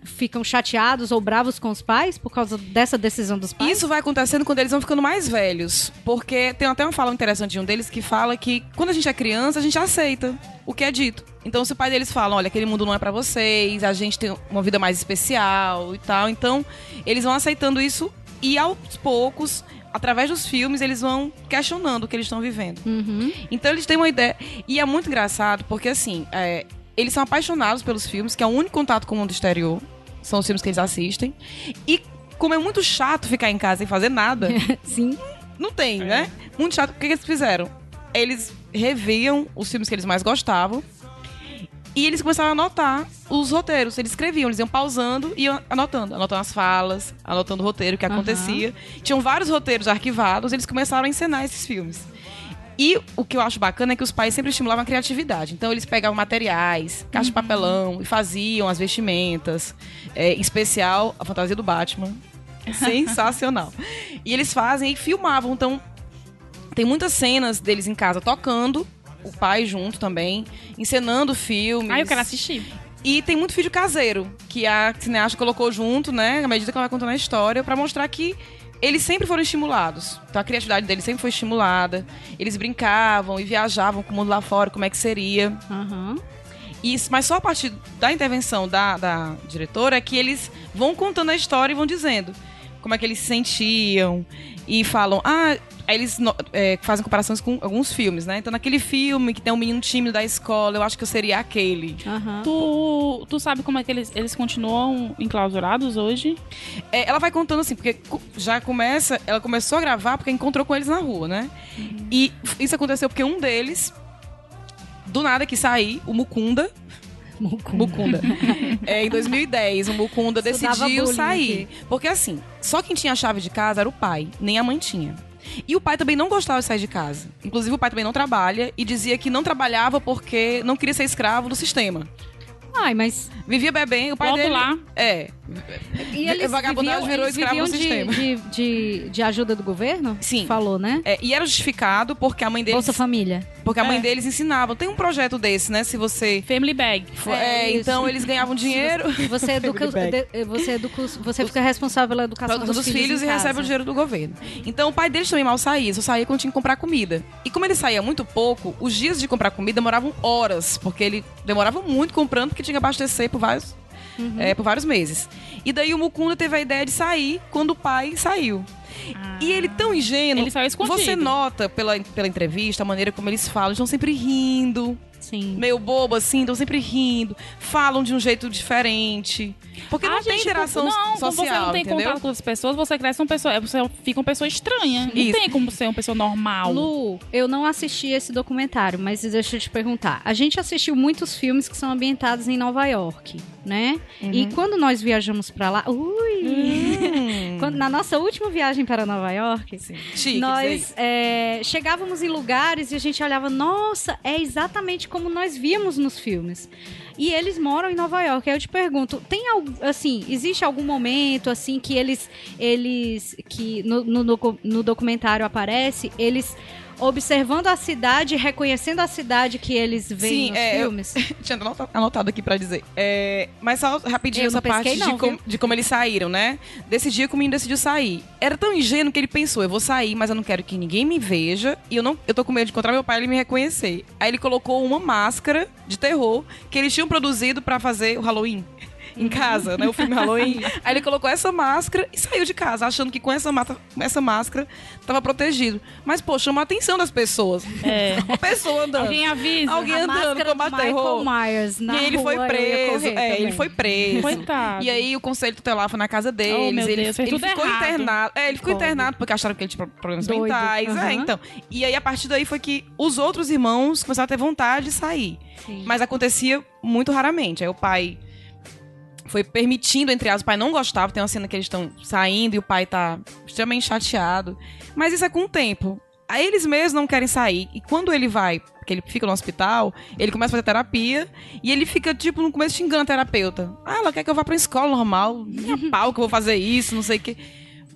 ficam chateados ou bravos com os pais por causa dessa decisão dos pais? Isso vai acontecendo quando eles vão ficando mais velhos. Porque tem até uma fala interessante de um deles que fala que quando a gente é criança, a gente aceita o que é dito. Então, se o pai deles fala, olha, aquele mundo não é pra vocês, a gente tem uma vida mais especial e tal. Então, eles vão aceitando isso e aos poucos, através dos filmes, eles vão questionando o que eles estão vivendo. Uhum. Então eles têm uma ideia. E é muito engraçado, porque assim, é, eles são apaixonados pelos filmes, que é o único contato com o mundo exterior. São os filmes que eles assistem. E como é muito chato ficar em casa sem fazer nada, Sim. não tem, né? Muito chato. O que, que eles fizeram? Eles reviam os filmes que eles mais gostavam. E eles começaram a anotar os roteiros. Eles escreviam, eles iam pausando e iam anotando. Anotando as falas, anotando o roteiro, o que acontecia. Tinham vários roteiros arquivados, eles começaram a encenar esses filmes. E o que eu acho bacana é que os pais sempre estimulavam a criatividade. Então eles pegavam materiais, caixa de papelão e faziam as vestimentas. É, em especial, a fantasia do Batman. Sensacional. E eles fazem e filmavam. Então, tem muitas cenas deles em casa tocando, o pai junto também, encenando filmes. Ah, eu quero assistir. E tem muito vídeo caseiro, que a cineasta colocou junto, né, à medida que ela vai contando a história, pra mostrar que eles sempre foram estimulados. Então a criatividade deles sempre foi estimulada. Eles brincavam e viajavam com o mundo lá fora, como é que seria. Aham. Isso, mas só a partir da intervenção da, da diretora é que eles vão contando a história e vão dizendo. Como é que eles se sentiam. E falam, ah, aí eles é, fazem comparações com alguns filmes, né? Então, naquele filme que tem um menino tímido da escola, eu acho que eu seria aquele. Aham. Tu, tu sabe como é que eles, eles continuam enclausurados hoje? É, ela vai contando assim, porque já começa, ela começou a gravar porque encontrou com eles na rua, né? E isso aconteceu porque um deles, do nada que sair, o Mukunda, Mukunda. É, em 2010, o Estudava decidiu sair. Porque assim, só quem tinha a chave de casa era o pai, nem a mãe tinha. E o pai também não gostava de sair de casa. Inclusive, o pai também não trabalha e dizia que não trabalhava porque não queria ser escravo do sistema. Ai, mas. Vivia bebendo, o pai Logo dele... lá. É. E eles Vagabundagem viviam, virou eles escravo viviam de, sistema. de, de, de ajuda do governo? Sim. Falou, né? É, e era justificado porque a mãe deles... Bolsa Família. Porque a mãe É. deles ensinava. Tem um projeto desse, né? Se você... Family Bag. é, isso. então eles ganhavam dinheiro... Você educa, bag. de- você educa, os- você fica responsável pela educação dos, dos filhos em e casa. recebe o dinheiro do governo. Então o pai deles também mal saía, só saía quando tinha que comprar comida. E como ele saía muito pouco, os dias de comprar comida demoravam horas, porque ele demorava muito comprando, porque tinha que abastecer por vários, Uhum. é, por vários meses. E daí o Mukunda teve a ideia de sair quando o pai saiu. E ele tão ingênuo. Ele saiu escondido. Você nota pela, pela entrevista, a maneira como eles falam, eles estão sempre rindo, Sim. meio bobo assim, estão sempre rindo, falam de um jeito diferente. Porque não Ah, tem gente, interação não, social, você não tem entendeu? contato com outras pessoas, você cresce uma pessoa. Você fica uma pessoa estranha. Não Isso. tem como ser uma pessoa normal. Lu, eu não assisti esse documentário, mas deixa eu te perguntar. A gente assistiu muitos filmes que são ambientados em Nova York, né? E quando nós viajamos pra lá, ui! Hum. Quando- na nossa última viagem para Nova York, Chique, nós é, chegávamos em lugares e a gente olhava, nossa, é exatamente como nós víamos nos filmes. E eles moram em Nova York. Aí eu te pergunto, tem algo, assim, existe algum momento assim que eles, eles, que no, no, no documentário aparece, eles observando a cidade, reconhecendo a cidade que eles veem Sim, nos é, eu- filmes? Tinha anota- anotado aqui pra dizer. É, mas só rapidinho Eu essa parte pesquei de, não, com- de como eles saíram, né? Desse dia que o menino decidiu sair. Era tão ingênuo que ele pensou: eu vou sair, mas eu não quero que ninguém me veja. E eu não, eu tô com medo de encontrar meu pai e ele me reconhecer. Aí ele colocou uma máscara de terror que eles tinham produzido pra fazer o Halloween. Em casa, né? O filme Halloween. Aí ele colocou essa máscara e saiu de casa, achando que com essa, mata- com essa máscara tava protegido. Mas, pô, chama a atenção das pessoas. É. Uma pessoa andando. Alguém avisa. Alguém a andando, do combate Michael terror. Myers na E aí ele foi preso. É, ele foi preso. Coitado. E aí o conselho tutelar foi na casa deles. Oh, ele Deus, ele ficou errado. internado. É, ele ficou Pobre. internado porque acharam que ele tinha problemas Doido. mentais. Aham. É, então. E aí a partir daí foi que os outros irmãos começaram a ter vontade de sair. Sim. Mas acontecia muito raramente. Aí o pai foi permitindo, entre aspas, o pai não gostava. Tem uma cena que eles estão saindo e o pai tá extremamente chateado. Mas isso é com o tempo. Aí eles mesmos não querem sair. E quando ele vai, porque ele fica no hospital, ele começa a fazer terapia e ele fica, tipo, no começo xingando a terapeuta. Ah, ela quer que eu vá pra escola normal. Minha pau que eu vou fazer isso, não sei o quê.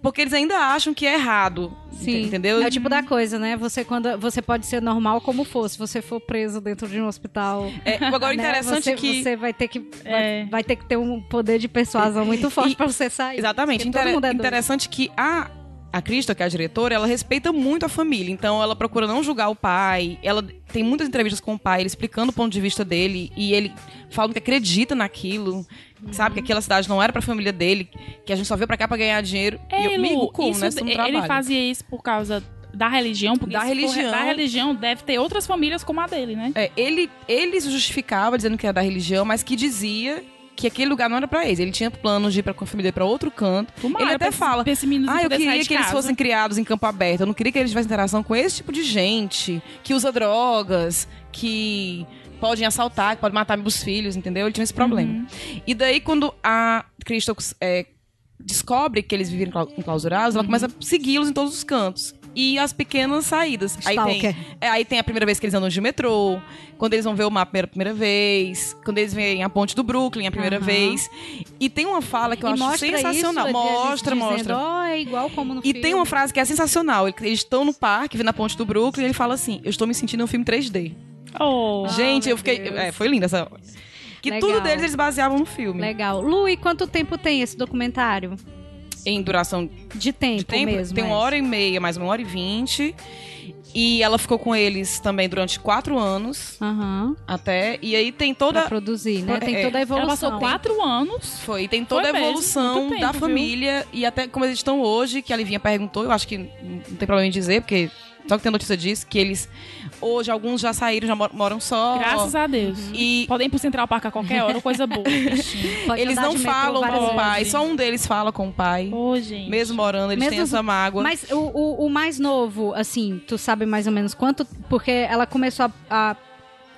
Porque eles ainda acham que é errado. Sim. Entendeu? É o tipo da coisa, né? Você, quando, você pode ser normal como for. Se você for preso dentro de um hospital. É, agora, o né, interessante você, é que. Você vai ter que, É. vai, vai ter que ter um poder de persuasão muito forte pra você sair. Exatamente. Inter- é interessante que a, a Krista, que é a diretora, ela respeita muito a família. Então, ela procura não julgar o pai. Ela tem muitas entrevistas com o pai, ele explicando o ponto de vista dele. E ele fala que acredita naquilo. Sabe? Que aquela cidade não era pra família dele. Que a gente só veio pra cá pra ganhar dinheiro. e eu, Ei, amigo, Lu, como, isso, né? Isso ele trabalha. fazia isso por causa da religião, porque Da religião. da religião deve ter outras famílias como a dele, né? É, ele, ele se justificava dizendo que era da religião, mas que dizia que aquele lugar não era pra eles. Ele tinha planos de ir pra, com a família pra outro canto. Ele até esse- fala. esse Ah, eu queria que eles casa." fossem criados em campo aberto. Eu não queria que eles tivessem interação com esse tipo de gente que usa drogas, que podem assaltar, que pode matar meus filhos, entendeu? Ele tinha esse problema. Uhum. E daí, quando a Crystal é, descobre que eles enclau- enclausurados, ela Uhum. começa a segui-los em todos os cantos. E as pequenas saídas. Aí tem, é, aí tem a primeira vez que eles andam de metrô, quando eles vão ver o mapa pela primeira vez, quando eles veem a ponte do Brooklyn a primeira Aham. vez. E tem uma fala que eu e acho sensacional. Isso, mostra, dizendo, mostra. Ó, é igual como no E filme. tem uma frase que é sensacional. Ele- Eles estão no parque, vendo a ponte do Brooklyn, e ele fala assim: Eu estou me sentindo em um filme 3D. Oh. Gente, eu fiquei. É, foi linda essa. Que Legal. tudo deles eles baseavam no filme. Legal. Lu, e quanto tempo tem esse documentário? em duração De tempo, de tempo. mesmo. tem é. uma hora e meia, mais uma hora e vinte. E ela ficou com eles também durante quatro anos, Aham. até. E aí tem Pra toda. produzir, né? Tem É, toda a Ela evolução. passou quatro anos. Foi, tem toda Foi a mesmo, evolução muito da tempo, família e até como eles estão hoje, que a Livinha perguntou, eu acho que não tem problema em dizer, porque só que tem notícia disso, que eles hoje alguns já saíram, já mor- moram só. Graças a Deus. E Podem ir pro Central Park a qualquer hora, coisa boa. eles não falam com o pai, só um deles fala com o pai. Ô, gente. Mesmo morando, eles têm Mesmo- essa mágoa. Mas o, o, o mais novo, assim, tu sabe mais ou menos quanto? Porque ela começou a, a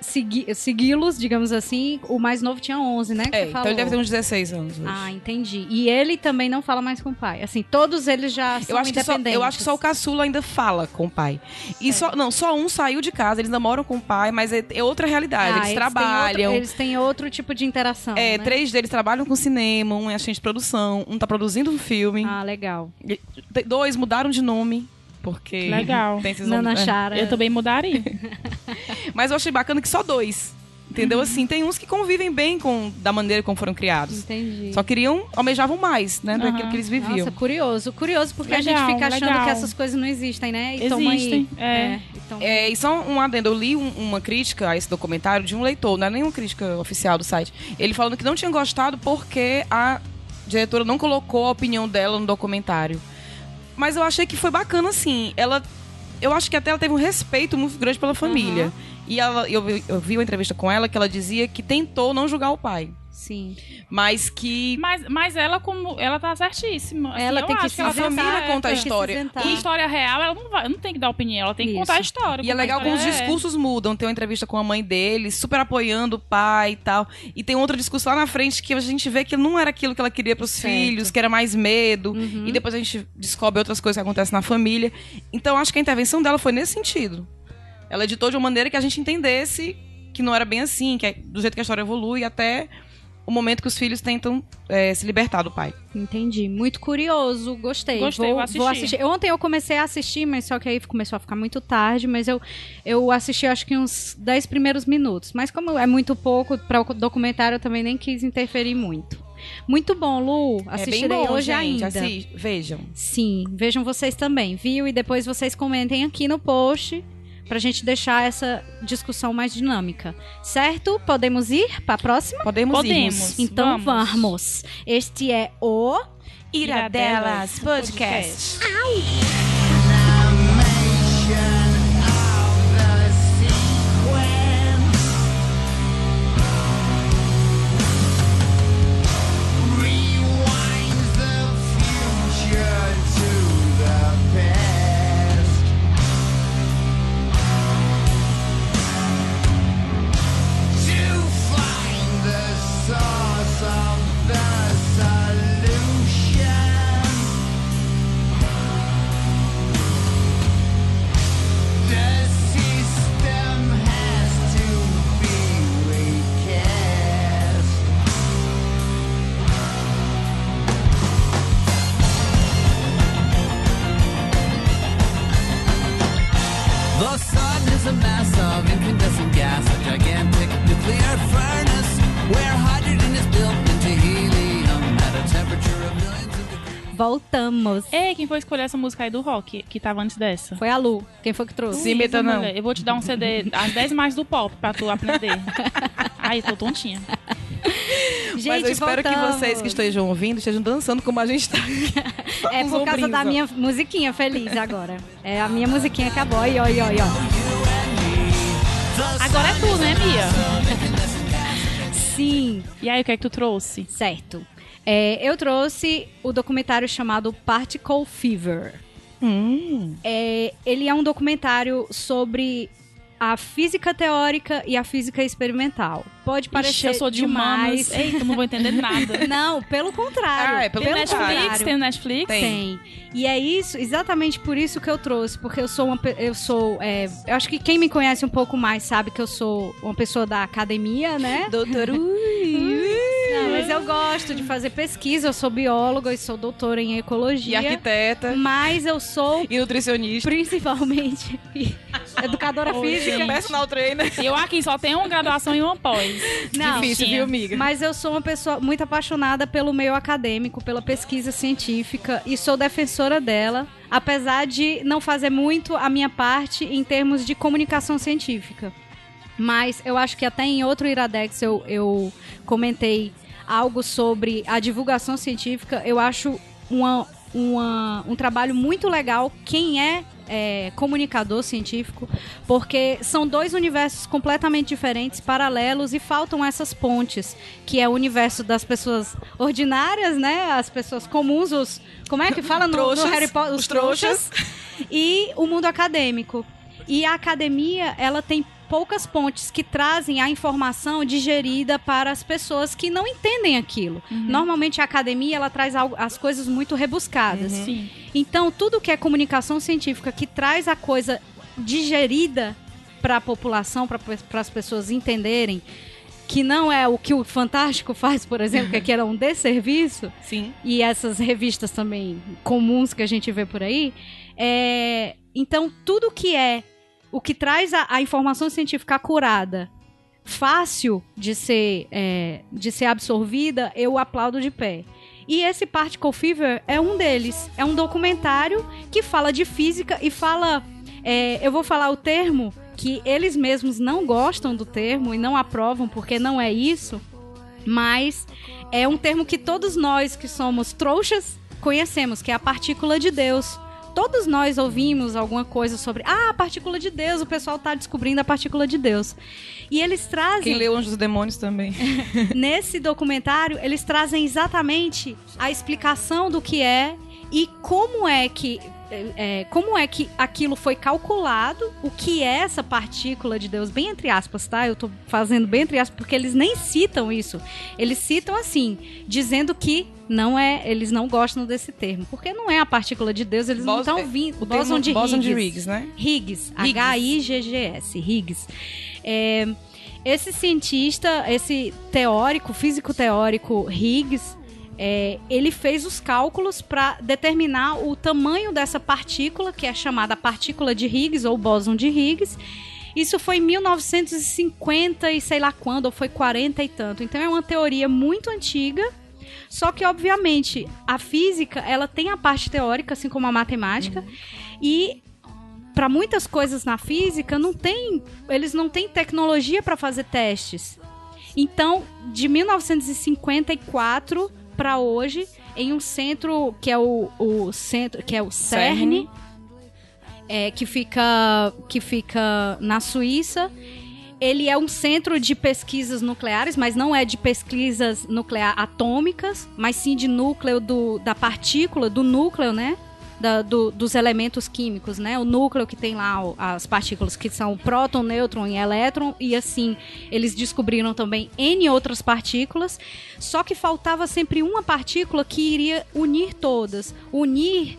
segui- segui-los, digamos assim. O mais novo tinha 11, né? é, então ele deve ter uns 16 anos hoje. Ah, entendi. E ele também não fala mais com o pai. Assim, todos eles já são Eu acho, que só, independentes. eu acho que só o caçula ainda fala com o pai. E só, não, só um saiu de casa, eles namoram com o pai, mas é, é outra realidade. Ah, eles, têm trabalham. outro- eles têm outro tipo de interação. É, né? três deles trabalham com cinema, um é agente de produção, um tá produzindo um filme. Ah, legal. E- Dois mudaram de nome, porque. Legal. Tem esses Nana é. Chara. Eu também mudaria. Mas eu achei bacana que só dois. Uhum. Entendeu? Assim, tem uns que convivem bem com da maneira como foram criados. Entendi. Só queriam, almejavam mais, né? Daquilo Aham. que eles viviam. Nossa, curioso. Curioso porque a Legal, gente fica achando legal. que essas coisas não existem, né? E aí. Existem, é. e toma- É, e só um adendo, eu li um- uma crítica a esse documentário de um leitor, não é nenhuma crítica oficial do site. Ele falando que não tinha gostado porque a diretora não colocou a opinião dela no documentário. Mas eu achei que foi bacana, assim. Ela. Eu acho que até ela teve um respeito muito grande pela família. E ela, eu, eu vi uma entrevista com ela que ela dizia que tentou não julgar o pai. Sim. Mas que Mas, mas ela, como. Ela tá certíssima. Assim, Ela tem que se a família conta a que história. E história real, ela não, vai, não tem que dar opinião, ela tem que Isso. contar a história. E é legal como os é. discursos mudam. Tem uma entrevista com a mãe dele, super apoiando o pai e tal. E tem outro discurso lá na frente que a gente vê que não era aquilo que ela queria pros Certo. filhos, que era mais medo. Uhum. E depois a gente descobre outras coisas que acontecem na família. Então acho que a intervenção dela foi nesse sentido. Ela editou de uma maneira que a gente entendesse que não era bem assim, que é do jeito que a história evolui até o momento que os filhos tentam é, se libertar do pai. Entendi. Muito curioso. Gostei. Gostei, vou, vou assistir. Ontem eu comecei a assistir, mas só que aí começou a ficar muito tarde. Mas eu, eu assisti acho que uns 10 primeiros minutos. Mas como é muito pouco para o documentário, eu também nem quis interferir muito. Muito bom, Lu. Assistirei é bem bom, hoje gente. ainda. Vejam. Sim, vejam vocês também, viu? E depois vocês comentem aqui no post pra gente deixar essa discussão mais dinâmica. Certo? Podemos ir pra próxima? Podemos, Podemos. irmos. Então Vamos. vamos. Este é o Iradelas Podcast. Rewinds Voltamos. Ei, quem foi escolher essa música aí do rock, que tava antes dessa? Foi a Lu. Quem foi que trouxe? Sim, Meta, não. mulher. Eu vou te dar um CD, as 10 mais do pop, pra tu aprender. Ai, tô tontinha. Gente, Mas eu espero que voltamos. vocês que estejam ouvindo estejam dançando como a gente tá. É por causa ombrinhos, da ó. minha musiquinha feliz agora. É a minha musiquinha acabou. Ó, aí, ó, aí, ó. Agora é tu, né, Mia? Sim, E aí, o que é que tu trouxe? certo. É, eu trouxe o documentário chamado Particle Fever. Hum. É, ele é um documentário sobre a física teórica e a física experimental. Pode parecer Ixi, eu sou de demais. humanos. Eita, não vou entender nada. Não, pelo contrário. Ah, é pelo Tem contrário. Netflix? Tem no Netflix? Tem. Tem. E é isso, exatamente por isso que eu trouxe, porque eu sou uma, eu sou, é, eu acho que quem me conhece um pouco mais sabe que eu sou uma pessoa da academia, né? Doutor Não, mas eu gosto de fazer pesquisa, eu sou bióloga e sou doutora em E ecologia. arquiteta. Mas eu sou E nutricionista. principalmente educadora Oi, física. Personal trainer. Eu aqui só tenho uma graduação e uma pós. Não, Difícil, tinha. viu, amiga? Mas eu sou uma pessoa muito apaixonada pelo meio acadêmico, pela pesquisa científica e sou defensora dela, apesar de não fazer muito a minha parte em termos de comunicação científica. Mas eu acho que até em outro Iradex eu, eu comentei algo sobre a divulgação científica. Eu acho uma, uma- um trabalho muito legal quem é, é, comunicador científico, porque são dois universos completamente diferentes, paralelos e faltam essas pontes, que é o universo das pessoas ordinárias, né? As pessoas comuns, os como é que fala no, no Trouxas, Harry Potter, os os trouxas. trouxas e o mundo acadêmico. E a academia, ela tem poucas pontes que trazem a informação digerida para as pessoas que não entendem aquilo. Normalmente a academia, ela traz as coisas muito rebuscadas. Sim. Então, tudo que é comunicação científica que traz a coisa digerida para a população, para as pessoas entenderem, que não é o que o Fantástico faz, por exemplo, que aqui era um desserviço, Sim. e essas revistas também comuns que a gente vê por aí. É, então, tudo que é o que traz a, a informação científica acurada, fácil de ser, é, de ser absorvida, eu aplaudo de pé. E esse Particle Fever é um deles. É um documentário que fala de física e fala. é, eu vou falar o termo que eles mesmos não gostam do termo e não aprovam porque não é isso, mas é um termo que todos nós que somos trouxas conhecemos, que é a partícula de Deus. Todos nós ouvimos alguma coisa sobre, ah, a partícula de Deus, o pessoal está descobrindo a partícula de Deus. E eles trazem Quem leu Anjos e Demônios também. nesse documentário, eles trazem exatamente a explicação do que é e como é que é, como é que aquilo foi calculado, o que é essa partícula de Deus, bem entre aspas, tá? Eu tô fazendo bem entre aspas, porque eles nem citam isso. Eles citam assim, dizendo que não é, eles não gostam desse termo, porque não é a partícula de Deus, eles não Bos- estão vindo. Termo de de Higgs. Higgs, né? Higgs, Higgs. H-I-G-G-S, Higgs. É, esse cientista, esse teórico, físico teórico Higgs, é, ele fez os cálculos para determinar o tamanho dessa partícula, que é chamada partícula de Higgs ou bóson de Higgs. Isso foi em 1950 e sei lá quando, ou foi 40 e tanto. Então é uma teoria muito antiga. Só que, obviamente, a física, ela tem a parte teórica, assim como a matemática. E para muitas coisas na física não tem, eles não têm tecnologia para fazer testes. Então, de 1954 para hoje, em um centro que é o, o centro, que é o CERN, CERN. é, que fica que fica na Suíça. Ele é um centro de pesquisas nucleares, mas não é de pesquisas nuclear atômicas, mas sim de núcleo do, da partícula, do núcleo, né? Da- do- dos elementos químicos, né? O núcleo que tem lá as partículas que são próton, nêutron e elétron, e assim eles descobriram também N outras partículas, só que faltava sempre uma partícula que iria unir todas. Unir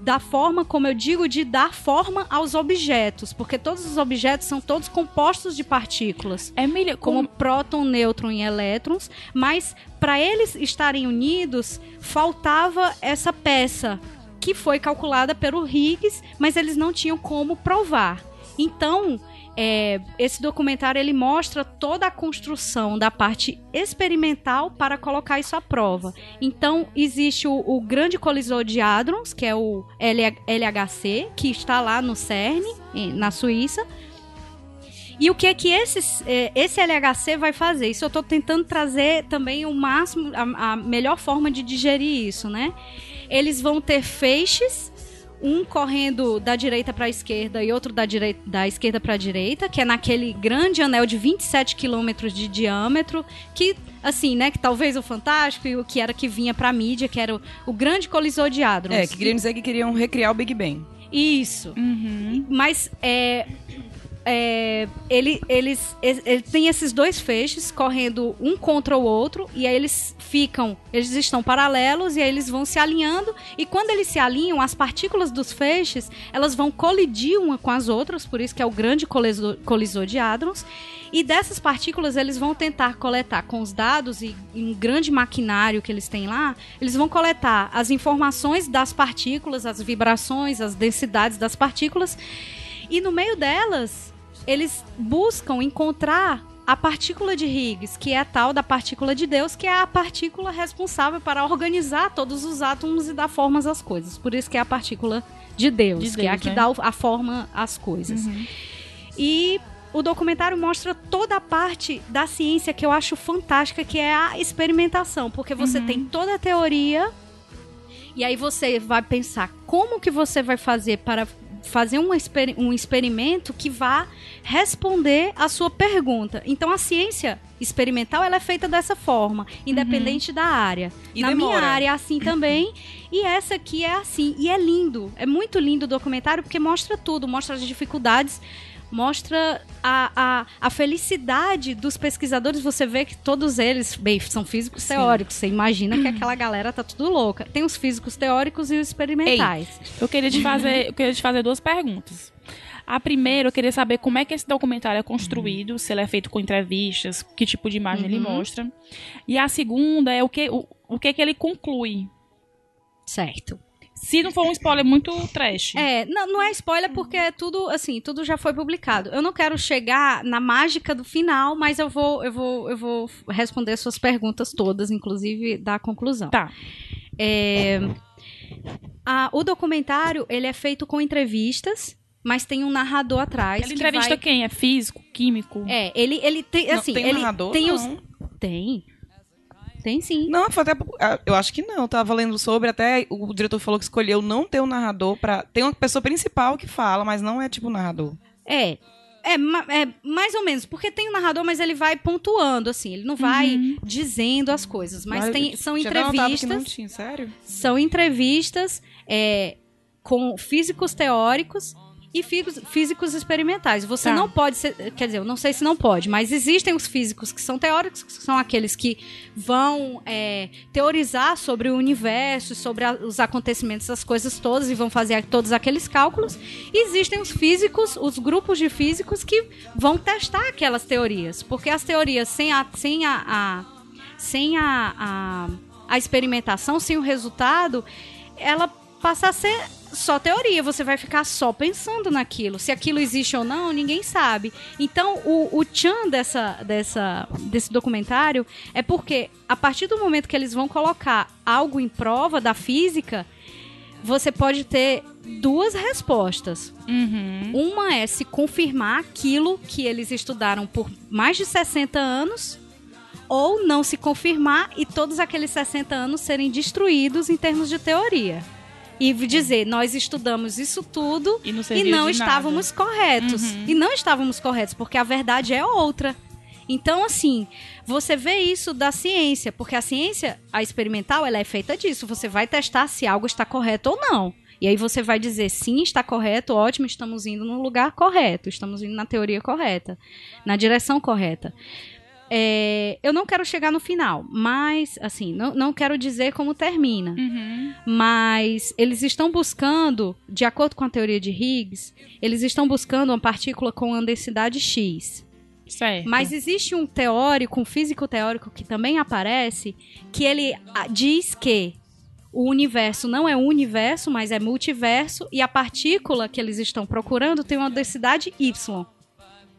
da forma, como eu digo, de dar forma aos objetos, porque todos os objetos são todos compostos de partículas Emília, como como próton, nêutron e elétrons, mas para eles estarem unidos, faltava essa peça que foi calculada pelo Higgs, mas eles não tinham como provar. Então, é, esse documentário ele mostra toda a construção da parte experimental para colocar isso à prova. Então, existe o, o grande colisor de hadrons, que é o LHC, que está lá no CERN, na Suíça. E o que é que esse, eh, esse LHC vai fazer? Isso eu estou tentando trazer também o máximo, a, a melhor forma de digerir isso, né? Eles vão ter feixes, um correndo da direita para a esquerda e outro da, direita, da esquerda para a direita, que é naquele grande anel de 27 quilômetros de diâmetro, que, assim, né, que talvez o Fantástico e o que era que vinha para a mídia, que era o, o grande colisor de hadrons. É, que queriam dizer que queriam recriar o Big Bang. Isso. Mas é, é, ele, eles, ele tem esses dois feixes correndo um contra o outro e aí eles ficam, eles estão paralelos e aí eles vão se alinhando e quando eles se alinham, as partículas dos feixes elas vão colidir uma com as outras, por isso que é o grande colisor, colisor de hadrons. E dessas partículas eles vão tentar coletar com os dados e em um grande maquinário que eles têm lá, eles vão coletar as informações das partículas, as vibrações, as densidades das partículas E no meio delas, eles buscam encontrar a partícula de Higgs, que é a tal da partícula de Deus, que é a partícula responsável para organizar todos os átomos e dar formas às coisas. Por isso que é a partícula de Deus, De que é a Deus, que né? dá a forma às coisas. E o documentário mostra toda a parte da ciência que eu acho fantástica, que é a experimentação, porque você tem toda a teoria e aí você vai pensar como que você vai fazer para fazer um, exper- um experimento que vá responder a sua pergunta. Então a ciência experimental ela é feita dessa forma, independente da área. E Na demora. minha área é assim também, e essa aqui é assim. E é lindo, é muito lindo o documentário porque mostra tudo, mostra as dificuldades, mostra a, a, a felicidade dos pesquisadores. Você vê que todos eles, bem, são físicos teóricos. Você imagina que aquela galera tá tudo louca. Tem os físicos teóricos e os experimentais. Eu queria te fazer, eu queria te fazer duas perguntas. A primeira, eu queria saber como é que esse documentário é construído, se ele é feito com entrevistas, que tipo de imagem ele Uhum. mostra. E a segunda é o que, o, o que que ele conclui. Certo. Se não for um spoiler muito trash. É, não, não é spoiler porque é tudo, assim, tudo já foi publicado. Eu não quero chegar na mágica do final, mas eu vou, eu vou, eu vou responder suas perguntas todas, inclusive da conclusão. Tá. É, a- o documentário, ele é feito com entrevistas, mas tem um narrador atrás. Ele que entrevista vai- quem? É físico? Químico? É, ele, ele tem, Não, assim, tem ele narrador? tem não. os... Tem. Tem sim. Não, foi até, ah, eu acho que não. Eu tava lendo sobre, até o diretor falou que escolheu não ter um narrador para Tem uma pessoa principal que fala, mas não é tipo narrador. É. É, é, mais ou menos, porque tem o narrador, mas ele vai pontuando, assim, ele não vai dizendo as coisas. Mas Olha, tem, são entrevistas. não tinha, sério? São entrevistas é, com físicos teóricos e físicos, experimentais. Você Tá. não pode ser. Quer dizer, eu não sei se não pode, mas existem os físicos que são teóricos, que são aqueles que vão é, teorizar sobre o universo, sobre a- os acontecimentos, as coisas todas, e vão fazer todos aqueles cálculos. E existem os físicos, os grupos de físicos que vão testar aquelas teorias. Porque as teorias sem a. Sem a, a- sem a, a, a experimentação, sem o resultado, ela passa a ser só teoria. Você vai ficar só pensando naquilo. Se aquilo existe ou não, ninguém sabe. Então, o, o tchan dessa, dessa, desse documentário é porque, a partir do momento que eles vão colocar algo em prova da física, você pode ter duas respostas. Uhum. Uma é se confirmar aquilo que eles estudaram por mais de 60 anos, ou não se confirmar e todos aqueles 60 anos serem destruídos em termos de teoria. E dizer, nós estudamos isso tudo E não e não estávamos corretos. Uhum. E não estávamos corretos, porque a verdade é outra. Então, assim, você vê isso da ciência, porque a ciência, a experimental, ela é feita disso. Você vai testar se algo está correto ou não. E aí você vai dizer, sim, está correto, ótimo, estamos indo no lugar correto, estamos indo na teoria correta, na direção correta. É, eu não quero chegar no final, mas, assim, não, não quero dizer como termina. Uhum. Mas eles estão buscando, de acordo com a teoria de Higgs, eles estão buscando uma partícula com uma densidade X. Certo. Mas existe um teórico, um físico teórico que também aparece, que ele ah, diz que o universo não é um universo, mas é multiverso, e a partícula que eles estão procurando tem uma densidade Y.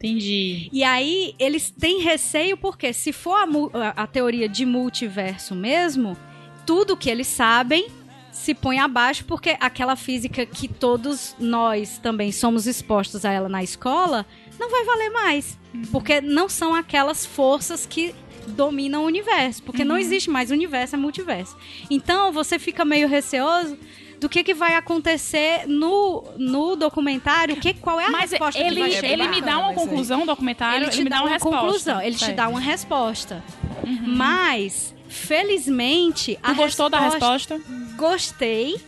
Entendi. E aí eles têm receio porque se for a, a- teoria de multiverso mesmo, tudo que eles sabem se põe abaixo porque aquela física que todos nós também somos expostos a ela na escola não vai valer mais, porque não são aquelas forças que dominam o universo, porque não existe mais universo, é multiverso. Então você fica meio receoso do que, que vai acontecer no, no documentário, que, qual é a Mas resposta ele, que vai chegar. ele me dá uma conclusão do documentário, Ele te me dá dá uma, uma resposta. conclusão, ele te Certo. dá uma resposta. Mas, felizmente, a Tu gostou da resposta? Gostei.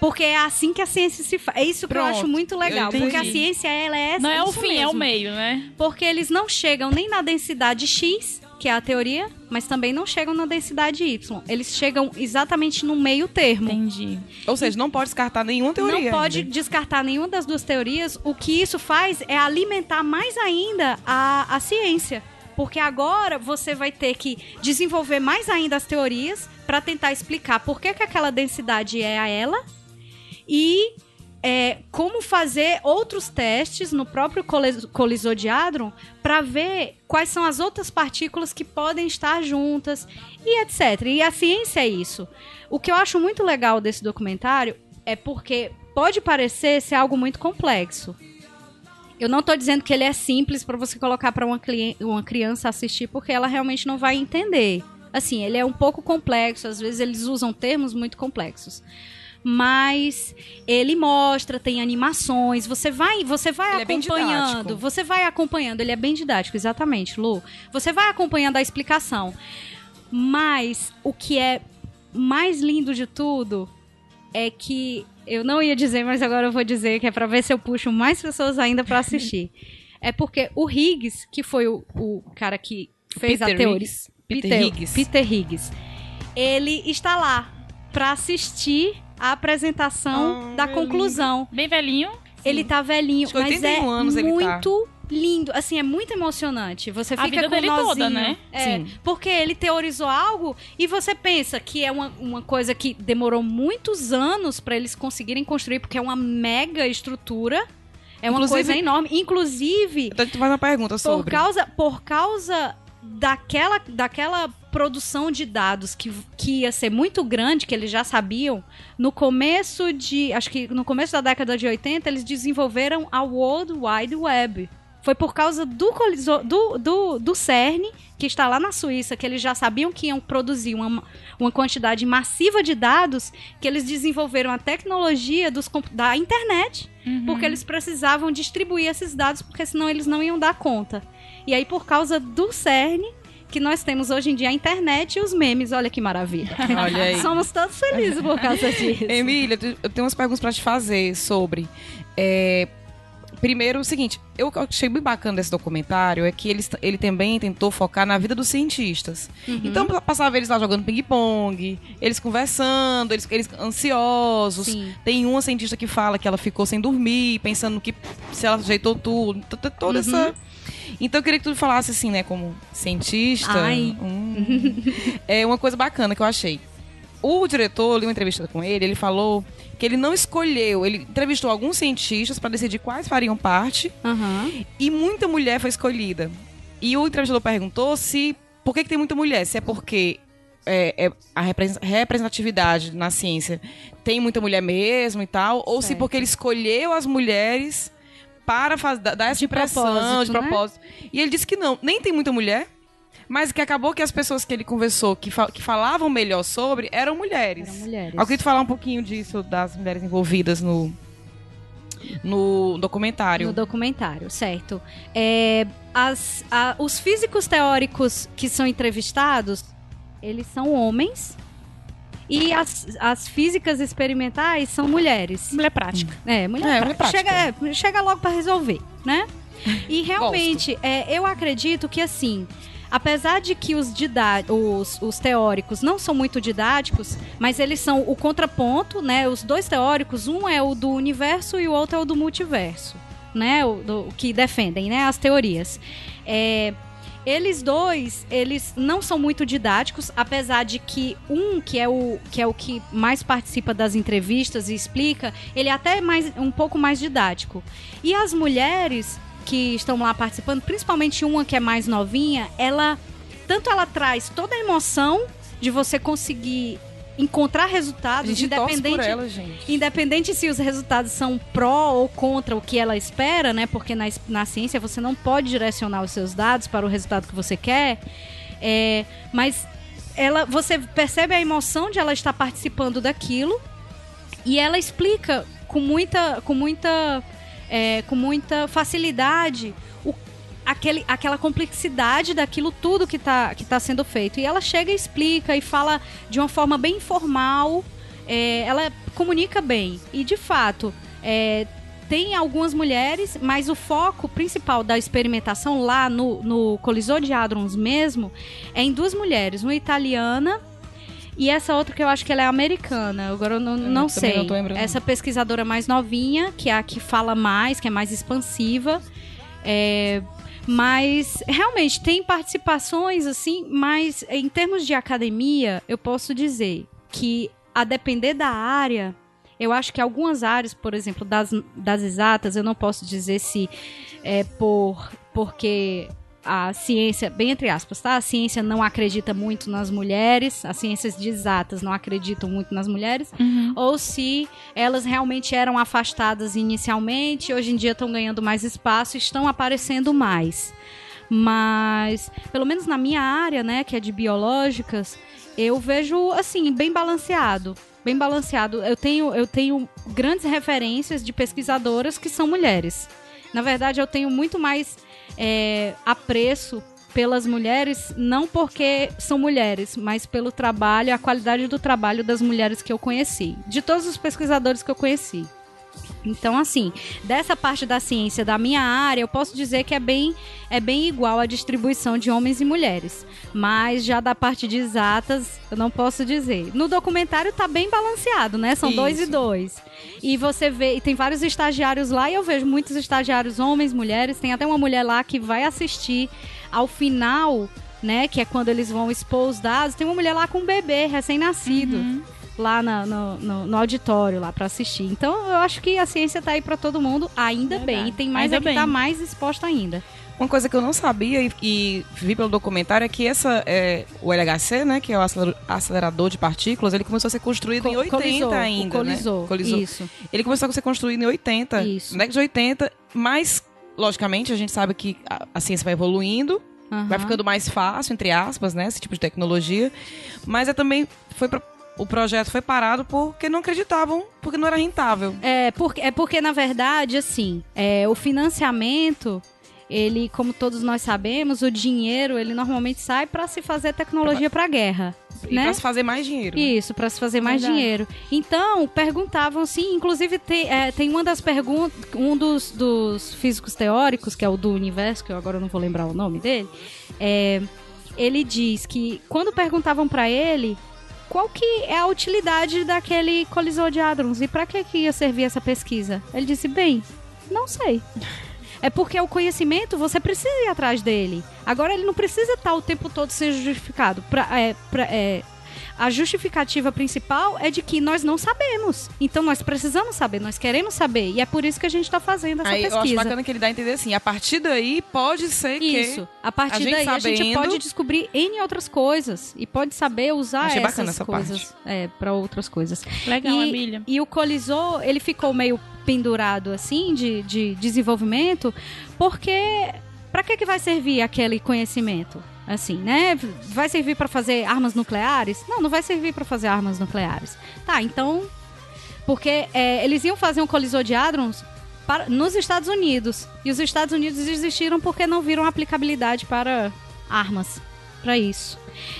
Porque é assim que a ciência se faz. É isso que eu Pronto, acho muito legal. Porque a ciência, ela é Não é o isso fim, é o mesmo. meio, né? Porque eles não chegam nem na densidade X, que é a teoria, mas também não chegam na densidade Y. Eles chegam exatamente no meio termo. Entendi. Ou seja, não pode descartar nenhuma teoria. Não pode ainda. descartar nenhuma das duas teorias. O que isso faz é alimentar mais ainda a, a ciência. Porque agora você vai ter que desenvolver mais ainda as teorias para tentar explicar por que, que aquela densidade é a ela e é, como fazer outros testes no próprio colis- colisor de hadron para ver quais são as outras partículas que podem estar juntas e etc. E a ciência é isso. O que eu acho muito legal desse documentário é porque pode parecer ser algo muito complexo. Eu não tô dizendo que ele é simples para você colocar para uma, uma criança assistir, porque ela realmente não vai entender. Assim, ele é um pouco complexo, às vezes eles usam termos muito complexos. Mas ele mostra, tem animações, você vai, você vai Ele é acompanhando, didático. você vai acompanhando, ele é bem didático, exatamente, Lu. Você vai acompanhando a explicação. Mas o que é mais lindo de tudo é que eu não ia dizer, mas agora eu vou dizer que é pra ver se eu puxo mais pessoas ainda pra assistir. é porque o Higgs, que foi o, o cara que fez a Peter teoria, Higgs. Peter Higgs. Peter Higgs, ele está lá pra assistir a apresentação Ah, da é conclusão. Bem velhinho. Ele tá velhinho, Acho que mas é 81 anos ele tá. muito lindo. Assim, é muito emocionante. Você A fica vida com dele um toda, nozinho. né? É, Sim. porque ele teorizou algo e você pensa que é uma, uma coisa que demorou muitos anos pra eles conseguirem construir, porque é uma mega estrutura. É uma Inclusive- coisa enorme. Inclusive, Então, tu faz uma pergunta por sobre. causa, por causa daquela, daquela produção de dados que, que ia ser muito grande, que eles já sabiam, no começo de. Acho que no começo da década de 80, eles desenvolveram a World Wide Web. Foi por causa do, do, do, do CERN, que está lá na Suíça, que eles já sabiam que iam produzir uma, uma quantidade massiva de dados, que eles desenvolveram a tecnologia dos, da internet porque eles precisavam distribuir esses dados, porque senão eles não iam dar conta. E aí, por causa do CERN, que nós temos hoje em dia a internet e os memes, olha que maravilha. Olha aí. Somos todos felizes por causa disso. Emília, eu tenho umas perguntas pra te fazer sobre. é, primeiro, o seguinte, eu achei bem bacana desse documentário é que ele, ele também tentou focar na vida dos cientistas. Uhum. Então, passava eles lá jogando ping-pong, eles conversando, eles, eles ansiosos. Sim. Tem uma cientista que fala que ela ficou sem dormir, pensando que se ela ajeitou tudo, toda essa. Então eu queria que tu falasse assim, né, como cientista. Ai. hum, é uma coisa bacana que eu achei. O diretor, eu li uma entrevista com ele, ele falou que ele não escolheu, ele entrevistou alguns cientistas para decidir quais fariam parte Aham. e muita mulher foi escolhida. E o entrevistador perguntou se por que, que tem muita mulher? Se é porque é, é, a repres- representatividade na ciência tem muita mulher mesmo e tal, ou se Certo. porque ele escolheu as mulheres para faz- dar essa De impressão propósito, de né? propósito. E ele disse que não, nem tem muita mulher, mas que acabou que as pessoas que ele conversou, que, fa- que falavam melhor sobre, eram mulheres. Eram mulheres. Eu queria falar um pouquinho disso, das mulheres envolvidas no, no documentário. No documentário, certo. É, as- a- os físicos teóricos que são entrevistados, eles são homens. E as, as físicas experimentais são mulheres. Mulher prática. É, mulher, É, mulher prática. chega, é, chega logo pra resolver, né? E realmente, é, eu acredito que assim, apesar de que os, os, os teóricos não são muito didáticos, mas eles são o contraponto, né? Os dois teóricos, um é o do universo e o outro é o do multiverso, né? O do- que defendem, né? As teorias. É, eles dois, eles não são muito didáticos, apesar de que um, que é o que, é o que mais participa das entrevistas e explica, ele é até mais, um pouco mais didático. E as mulheres que estão lá participando, principalmente uma que é mais novinha, ela tanto ela traz toda a emoção de você conseguir encontrar A resultados gente torce por independente ela, gente. Independente se os resultados são pró ou contra o que ela espera, né? Porque na, na ciência você não pode direcionar os seus dados para o resultado que você quer. É, mas ela, você percebe a emoção de ela estar participando daquilo e ela explica com muita, com muita, é, com muita facilidade o, aquele, aquela complexidade daquilo tudo que está que tá sendo feito. E ela chega e explica e fala de uma forma bem informal. é, ela comunica bem. E de fato, é, tem algumas mulheres, mas o foco principal da experimentação lá no, no colisor de hadrons mesmo é em duas mulheres, uma italiana e essa outra que eu acho que ela é americana. Agora eu não, não também sei. não essa pesquisadora mais novinha, que é a que fala mais, que é mais expansiva. É, mas realmente tem participações assim, mas em termos de academia, eu posso dizer que a depender da área, Eu acho que algumas áreas, por exemplo, das, das exatas, eu não posso dizer se é por porque a ciência, bem entre aspas, tá? A ciência não acredita muito nas mulheres, as ciências de exatas não acreditam muito nas mulheres, ou se elas realmente eram afastadas inicialmente, hoje em dia estão ganhando mais espaço e estão aparecendo mais. Mas, pelo menos na minha área, né, que é de biológicas, eu vejo assim, bem balanceado. Bem balanceado. Eu tenho, eu tenho grandes referências de pesquisadoras que são mulheres. Na verdade, eu tenho muito mais é, apreço pelas mulheres, não porque são mulheres, mas pelo trabalho, a qualidade do trabalho das mulheres que eu conheci. De todos os pesquisadores que eu conheci. Então, assim, dessa parte da ciência da minha área, eu posso dizer que é bem, é bem igual a distribuição de homens e mulheres. Mas já da parte de exatas, eu não posso dizer. No documentário tá bem balanceado, né? São dois e Isso. dois. E você vê, e tem vários estagiários lá, e eu vejo muitos estagiários, homens, mulheres. Tem até uma mulher lá que vai assistir ao final, né? Que é quando eles vão expor os dados. Tem uma mulher lá com um bebê recém-nascido lá na- no, no- no auditório lá pra assistir. Então eu acho que a ciência tá aí pra todo mundo, ainda Verdade. bem. E tem mais Ainda é que bem. tá mais exposta ainda. Uma coisa que eu não sabia e, e vi pelo documentário é que essa, é, o LHC, né, que é o acelerador- de partículas, ele começou a ser construído em Co- 80 colisou, ainda, colisou, né? Colisou. Isso. Ele começou a ser construído em 80, Isso. na década de 80, mas, logicamente, a gente sabe que a, a ciência vai evoluindo, vai ficando mais fácil, entre aspas, né, esse tipo de tecnologia, mas é também, foi pra, o projeto foi parado porque não acreditavam, porque não era rentável. É porque, é porque, na verdade, assim, é, o financiamento, ele, como todos nós sabemos, o dinheiro, ele normalmente sai pra se fazer tecnologia pra guerra. E né? pra se fazer mais dinheiro. né? Isso, para se fazer mais Verdade. dinheiro. Então, perguntavam sim, inclusive tem, é, tem uma das perguntas, um dos, dos físicos teóricos, que é o do universo, que eu agora não vou lembrar o nome dele, é, ele diz que quando perguntavam para ele qual que é a utilidade daquele colisor de hadrons e para que que ia servir essa pesquisa, ele disse bem, não sei. É porque o conhecimento você precisa ir atrás dele. Agora ele não precisa estar o tempo todo sendo justificado. Pra, é, pra- é, a justificativa principal é de que nós não sabemos. Então nós precisamos saber, nós queremos saber. E é por isso que a gente está fazendo essa Aí eu acho pesquisa. bacana que ele dá a entender assim, a partir daí pode ser Isso. A partir a daí a gente sabendo- pode descobrir N outras coisas. E pode saber usar Achei essas bacana essa coisas é, para outras coisas. Legal, e, Emília. E o colisor, ele ficou meio pendurado assim de, de desenvolvimento, porque para que que vai servir aquele conhecimento? Assim, né? Vai servir para fazer armas nucleares? Não, não vai servir para fazer armas nucleares. Tá, então, porque é, eles iam fazer um colisor de hadrons para, nos Estados Unidos e os Estados Unidos desistiram porque não viram aplicabilidade para armas, para isso.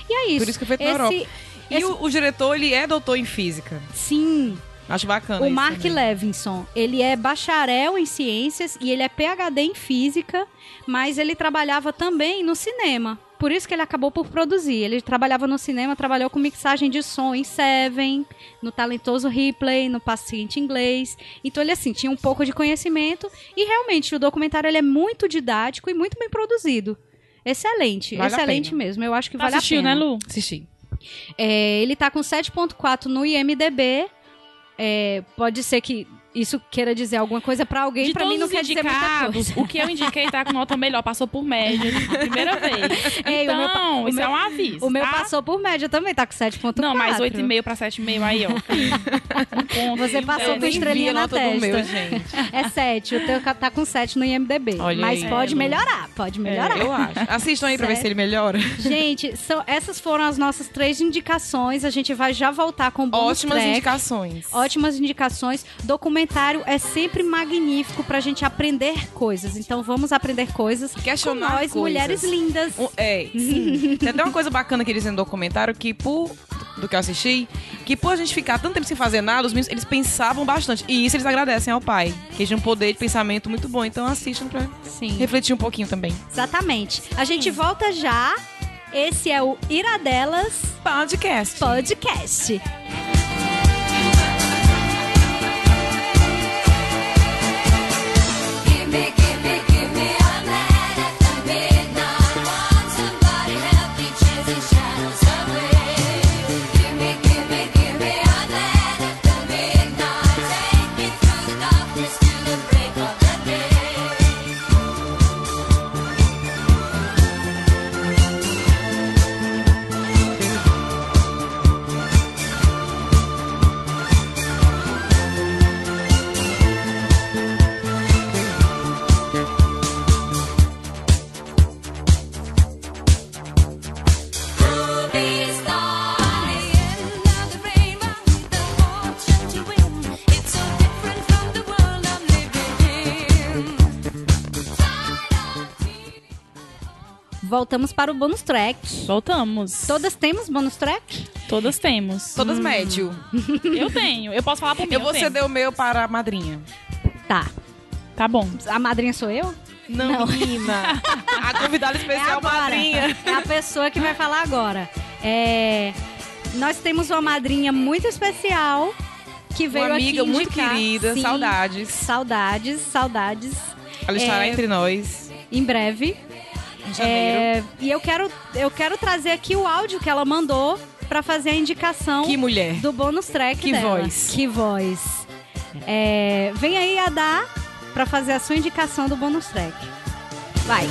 E é isso. Por isso que foi feito na Esse- Europa. E esse- o, o diretor, ele é doutor em física. Sim, Acho bacana o Mark também. Levinson, ele é bacharel em ciências e ele é PhD em física, mas ele trabalhava também no cinema. Por isso que ele acabou por produzir. Ele trabalhava no cinema, trabalhou com mixagem de som em Seven, no talentoso Ripley, no Paciente Inglês. Então ele assim tinha um pouco de conhecimento e realmente o documentário ele é muito didático e muito bem produzido. Excelente, Vale excelente mesmo. Eu acho que vale Assistiu, a pena. né, Lu? Assisti. É, ele tá com 7.4 no IMDB. É, pode ser que isso queira dizer alguma coisa pra alguém, todos mim não quer dizer muita coisa. o que eu indiquei tá com nota melhor, passou por média, primeira vez. Ei, o então, meu pa- o isso meu- é um aviso, O meu tá? passou por média também, tá com 7.4. Não, mas 8,5 pra 7,5 aí, ó. Um ponto. Você passou Eu com estrelinha a na testa. do meu, gente. É 7, o teu tá com 7 no IMDB. Olha mas aí. pode É, melhorar, pode melhorar. É, eu acho. Assistam aí pra ver se ele melhora. Gente, são, essas foram as nossas três indicações. A gente vai já voltar com o bônus Ótimas track. indicações. Ótimas indicações. Documentário é sempre magnífico pra gente aprender coisas. Então vamos aprender coisas Questionar com nós, coisas. mulheres lindas. Um- é, sim. Tem até uma coisa bacana que eles dizem no documentário que por do que eu assisti, que por a gente ficar tanto tempo sem fazer nada, os meninos, eles pensavam bastante. E isso eles agradecem ao pai, que eles têm um poder de pensamento muito bom. Então assistam pra Sim, refletir um pouquinho também. exatamente. A gente volta já. Esse é o Iradelas Podcast. Podcast. Voltamos para o bônus track. Voltamos. Todas temos bônus track? Todas temos. Todas médio. Eu tenho. Eu posso falar por mim. Eu vou tenho. ceder o meu para a madrinha. Tá. Tá bom. A madrinha sou eu? Não, menina. A convidada especial agora. madrinha. É a pessoa que vai falar agora. É, Nós temos uma madrinha muito especial que veio Uma amiga aqui muito indicar- querida, Sim, saudades. Saudades, saudades. Ela estará É, entre nós Em breve. Em janeiro. É, e eu quero, eu quero trazer aqui o áudio que ela mandou pra fazer a indicação Que mulher. do bônus track Que dela. voz. Que voz. É, vem aí a dar pra fazer a sua indicação do bônus track. Vai.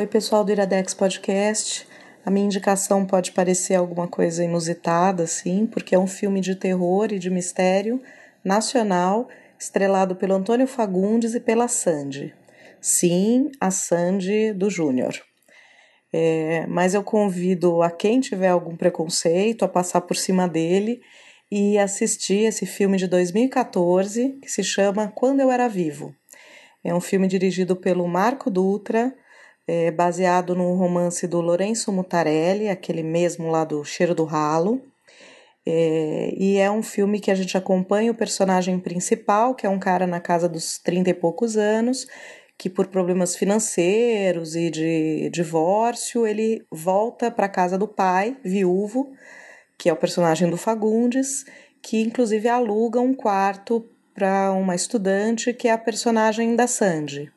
Oi, pessoal do Iradex Podcast. A minha indicação pode parecer alguma coisa inusitada, sim, porque é um filme de terror e de mistério nacional, estrelado pelo Antônio Fagundes e pela Sandy. Sim, a Sandy do Júnior. É, mas eu convido a quem tiver algum preconceito a passar por cima dele e assistir esse filme de 2014 que se chama Quando Eu Era Vivo. É um filme dirigido pelo Marco Dutra, é, baseado no romance do Lourenço Mutarelli, aquele mesmo lá do Cheiro do Ralo. É, e é um filme que a gente acompanha o personagem principal, que é um cara na casa dos 30 e poucos anos, que por problemas financeiros e de divórcio, ele volta para a casa do pai, viúvo, que é o personagem do Fagundes, que inclusive aluga um quarto para uma estudante que é a personagem da Sandy.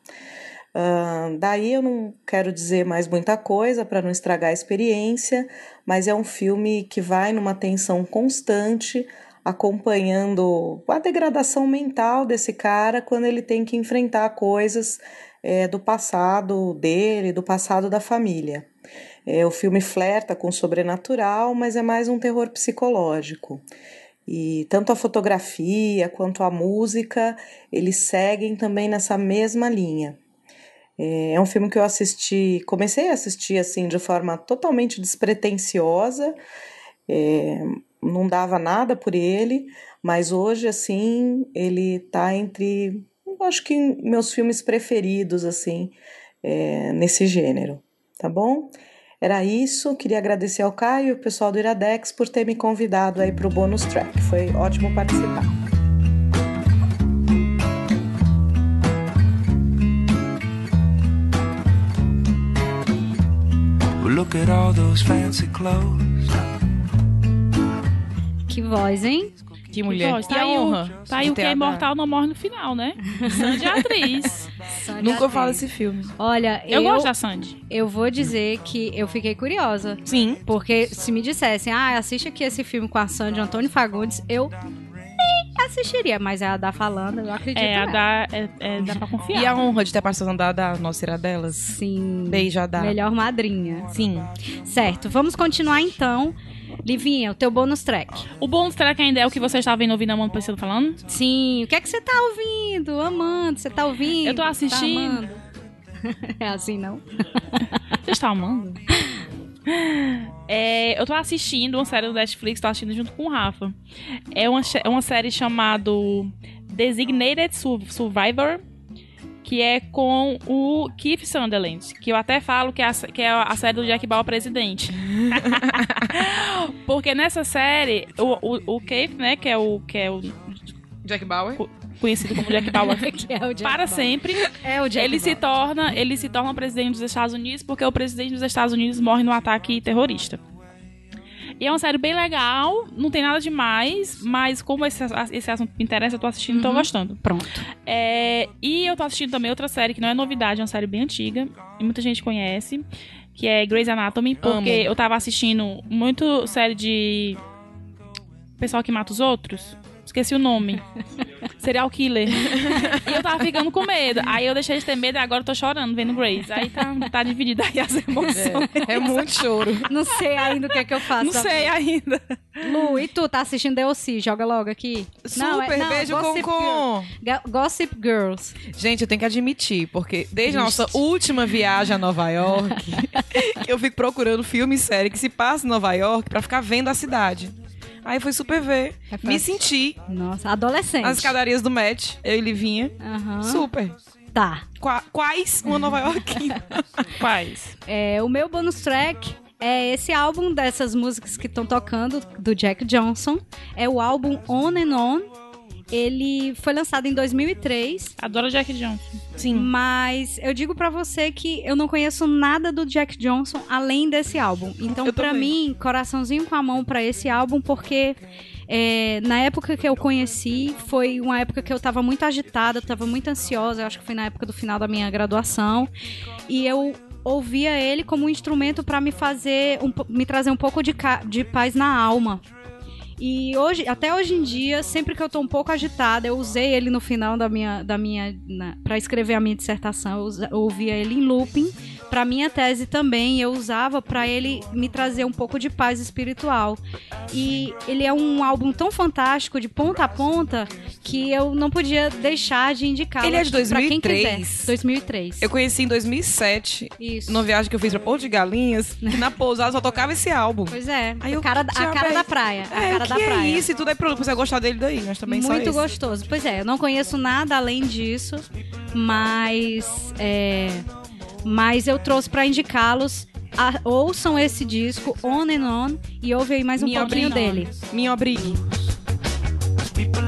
Uh, daí eu não quero dizer mais muita coisa para não estragar a experiência, mas é um filme que vai numa tensão constante, acompanhando a degradação mental desse cara quando ele tem que enfrentar coisas é, do passado dele, do passado da família. É, o filme flerta com o sobrenatural, mas é mais um terror psicológico. E tanto a fotografia quanto a música, eles seguem também nessa mesma linha. É um filme que eu assisti, comecei a assistir assim de forma totalmente despretensiosa, é, não dava nada por ele, mas hoje assim ele tá entre, acho que meus filmes preferidos assim é, nesse gênero, tá bom? Era isso, queria agradecer ao Caio e o pessoal do Iradex por ter me convidado aí para o bônus track, foi ótimo participar. Look at all those fancy clothes. Que voz, hein? Que mulher. Pode, que tá aí honra. o, tá aí o que ter é imortal não morre no final, né? Sandy é atriz. Sandy Nunca falo esse filme. Olha, Eu, eu, gosto da Sandy. eu vou dizer que eu fiquei curiosa. Sim. Porque se me dissessem, ah, assiste aqui esse filme com a Sandy Antônio Fagundes, eu assistiria. Mas é a da falando, eu acredito É, a da, é, é, dá pra confiar. E a honra de ter participado da, da nossa Iradelas. Sim. Beijo, Adá. Melhor madrinha. Sim. Certo, vamos continuar então. Livinha, o teu bônus track. O bônus track ainda é o que você estava vendo ouvindo a Amanda Priscila falando? Sim, o que é que você tá ouvindo? Amando, você tá ouvindo? Eu tô assistindo. Tá amando? é assim, não? Você está amando? É, eu tô assistindo uma série do Netflix, tô assistindo junto com o Rafa. É uma, é uma série chamada Designated Sur- Survivor, que é com o Keith Sunderland, que eu até falo que é a, que é a série do Jack Bauer presidente. Porque nessa série, o, o, o Keith, né, que é o, que é o Jack Bauer. Conhecido como Jack Bauer, é Jack para Bauer. sempre, É o Jack ele se torna ele se torna presidente dos Estados Unidos porque o presidente dos Estados Unidos morre no ataque terrorista. E é uma série bem legal, não tem nada demais, mas como esse, esse assunto me interessa, eu tô assistindo e tô gostando. Pronto. É, e eu tô assistindo também outra série que não é novidade, é uma série bem antiga, e muita gente conhece, que é Grey's Anatomy, porque Amo. eu tava assistindo muito série de pessoal que mata os outros. Esqueci o nome. serial killer. e eu tava ficando com medo. Aí eu deixei de ter medo e agora eu tô chorando vendo Grace. Aí tá, tá dividida aí as emoções. É, é muito choro. Não sei ainda o que é que eu faço. Não sei ainda. Lu, e tu tá assistindo DLC? Joga logo aqui. Super, beijo com- Gossip com- Girl- Ga- Gossip Girls. Gente, eu tenho que admitir, porque desde a nossa última viagem a Nova York, eu fico procurando filme e série que se passa em Nova York pra ficar vendo a cidade. Aí fui super ver. É Me senti Nossa, adolescente. nas escadarias do Match, eu e Livinha. Aham. Super. Tá. Qua- quais uma Nova York? Quais? É, o meu bonus track é esse álbum dessas músicas que estão tocando, do Jack Johnson. É o álbum On and On. Ele foi lançado em 2003, Adoro Jack Johnson. Sim. mas eu digo pra você que eu não conheço nada do Jack Johnson além desse álbum. Então, também. mim, coraçãozinho com a mão pra esse álbum, porque é, na época que eu conheci, foi uma época que eu tava muito agitada, tava muito ansiosa. Eu acho que foi na época do final da minha graduação. E eu ouvia ele como um instrumento pra me fazer, um me trazer um pouco de, de paz na alma. E hoje, até hoje em dia, sempre que eu tô um pouco agitada, eu usei ele no final da minha, da minha, para escrever a minha dissertação, eu, eu ouvia ele em looping. Pra minha tese também, eu usava pra ele me trazer um pouco de paz espiritual. E ele é um álbum tão fantástico, de ponta a ponta, que eu não podia deixar de indicar. Ele é de Pra quem 2003. quiser. 2003. Eu conheci em 2007, Isso. numa viagem que eu fiz pra Porto de Galinhas, que na pousada só tocava esse álbum. Pois é. Aí eu a cara, a cara da praia. A é, cara o da que praia. é isso? E tudo aí pronto, você gostar dele daí, mas também Muito gostoso. Pois é, eu não conheço nada além disso, mas é, mas eu trouxe pra indicá-los. a- ouçam esse disco On and On e ouve aí mais um Me pouquinho obrigue. dele. Me obrigue. People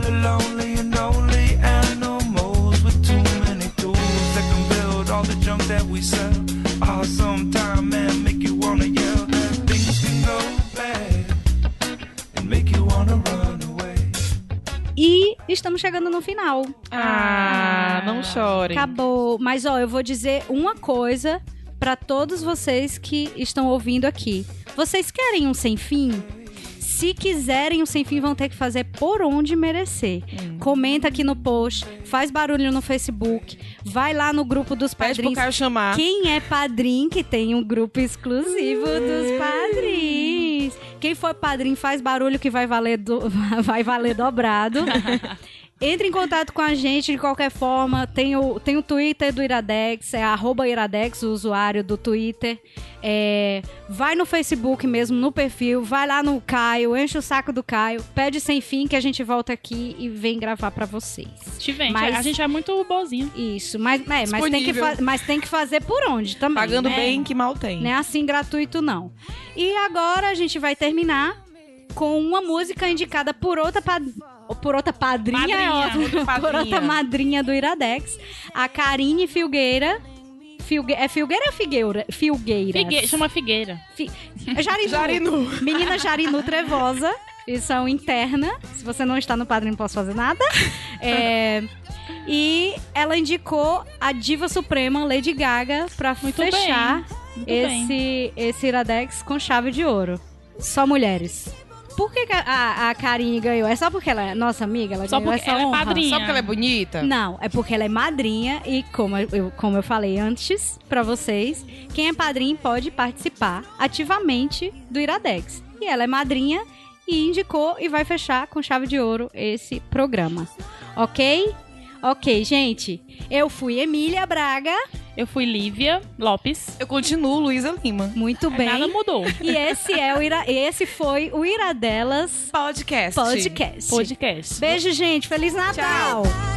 E estamos chegando no final. Ah, não chore. Acabou. Mas ó, eu vou dizer uma coisa pra todos vocês que estão ouvindo aqui. Vocês querem um sem fim? Se quiserem um sem fim, vão ter que fazer por onde merecer. Hum. Comenta aqui no post, faz barulho no Facebook, vai lá no grupo dos Pede pro padrinhos. Caio chamar. Quem é padrinho, que tem um grupo exclusivo dos padrinhos. Quem for padrinho, faz barulho que vai valer, do- vai valer dobrado. Entre em contato com a gente de qualquer forma. Tem o, tem o Twitter do Iradex, é arroba Iradex, o usuário do Twitter. É, vai no Facebook mesmo, no perfil, vai lá no Caio, enche o saco do Caio, pede sem fim que a gente volta aqui e vem gravar pra vocês. Te vende. Mas- A gente é muito boazinho. Isso, mas, é, mas, tem que mas tem que fazer por onde também. Pagando né? bem que mal tem. Não é assim gratuito, não. E agora a gente vai terminar com uma música indicada por outra por outra padrinha, Madrinha, é outra por padrinha. outra madrinha do Iradex, a Karine Filgueira. Filgue... É Filgueira ou Figueira? Filgueira. Figue... Chama Figueira. Fi... é Jarinu. Jarinu. Menina Jarinu Trevosa. Edição interna. Se você não está no padrinho, não posso fazer nada. É, E ela indicou a diva suprema Lady Gaga pra Muito fechar Muito esse, esse Iradex com chave de ouro. Só mulheres. Por que, a, a, a Karine ganhou? É só porque ela é nossa amiga? Ela Só ganhou porque essa ela é honra? padrinha. Só porque ela é bonita? Não, é porque ela é madrinha e como eu, como eu falei antes pra vocês, quem é padrinho pode participar ativamente do Iradex. E ela é madrinha e indicou e vai fechar com chave de ouro esse programa. Ok? Ok, gente. Eu fui Emília Braga. Eu fui Lívia Lopes. Eu continuo Luísa Lima. Muito bem. Nada mudou. E esse é o Ira... esse foi o Iradelas Podcast. Podcast. Podcast. Beijo, gente. Feliz Natal. Tchau.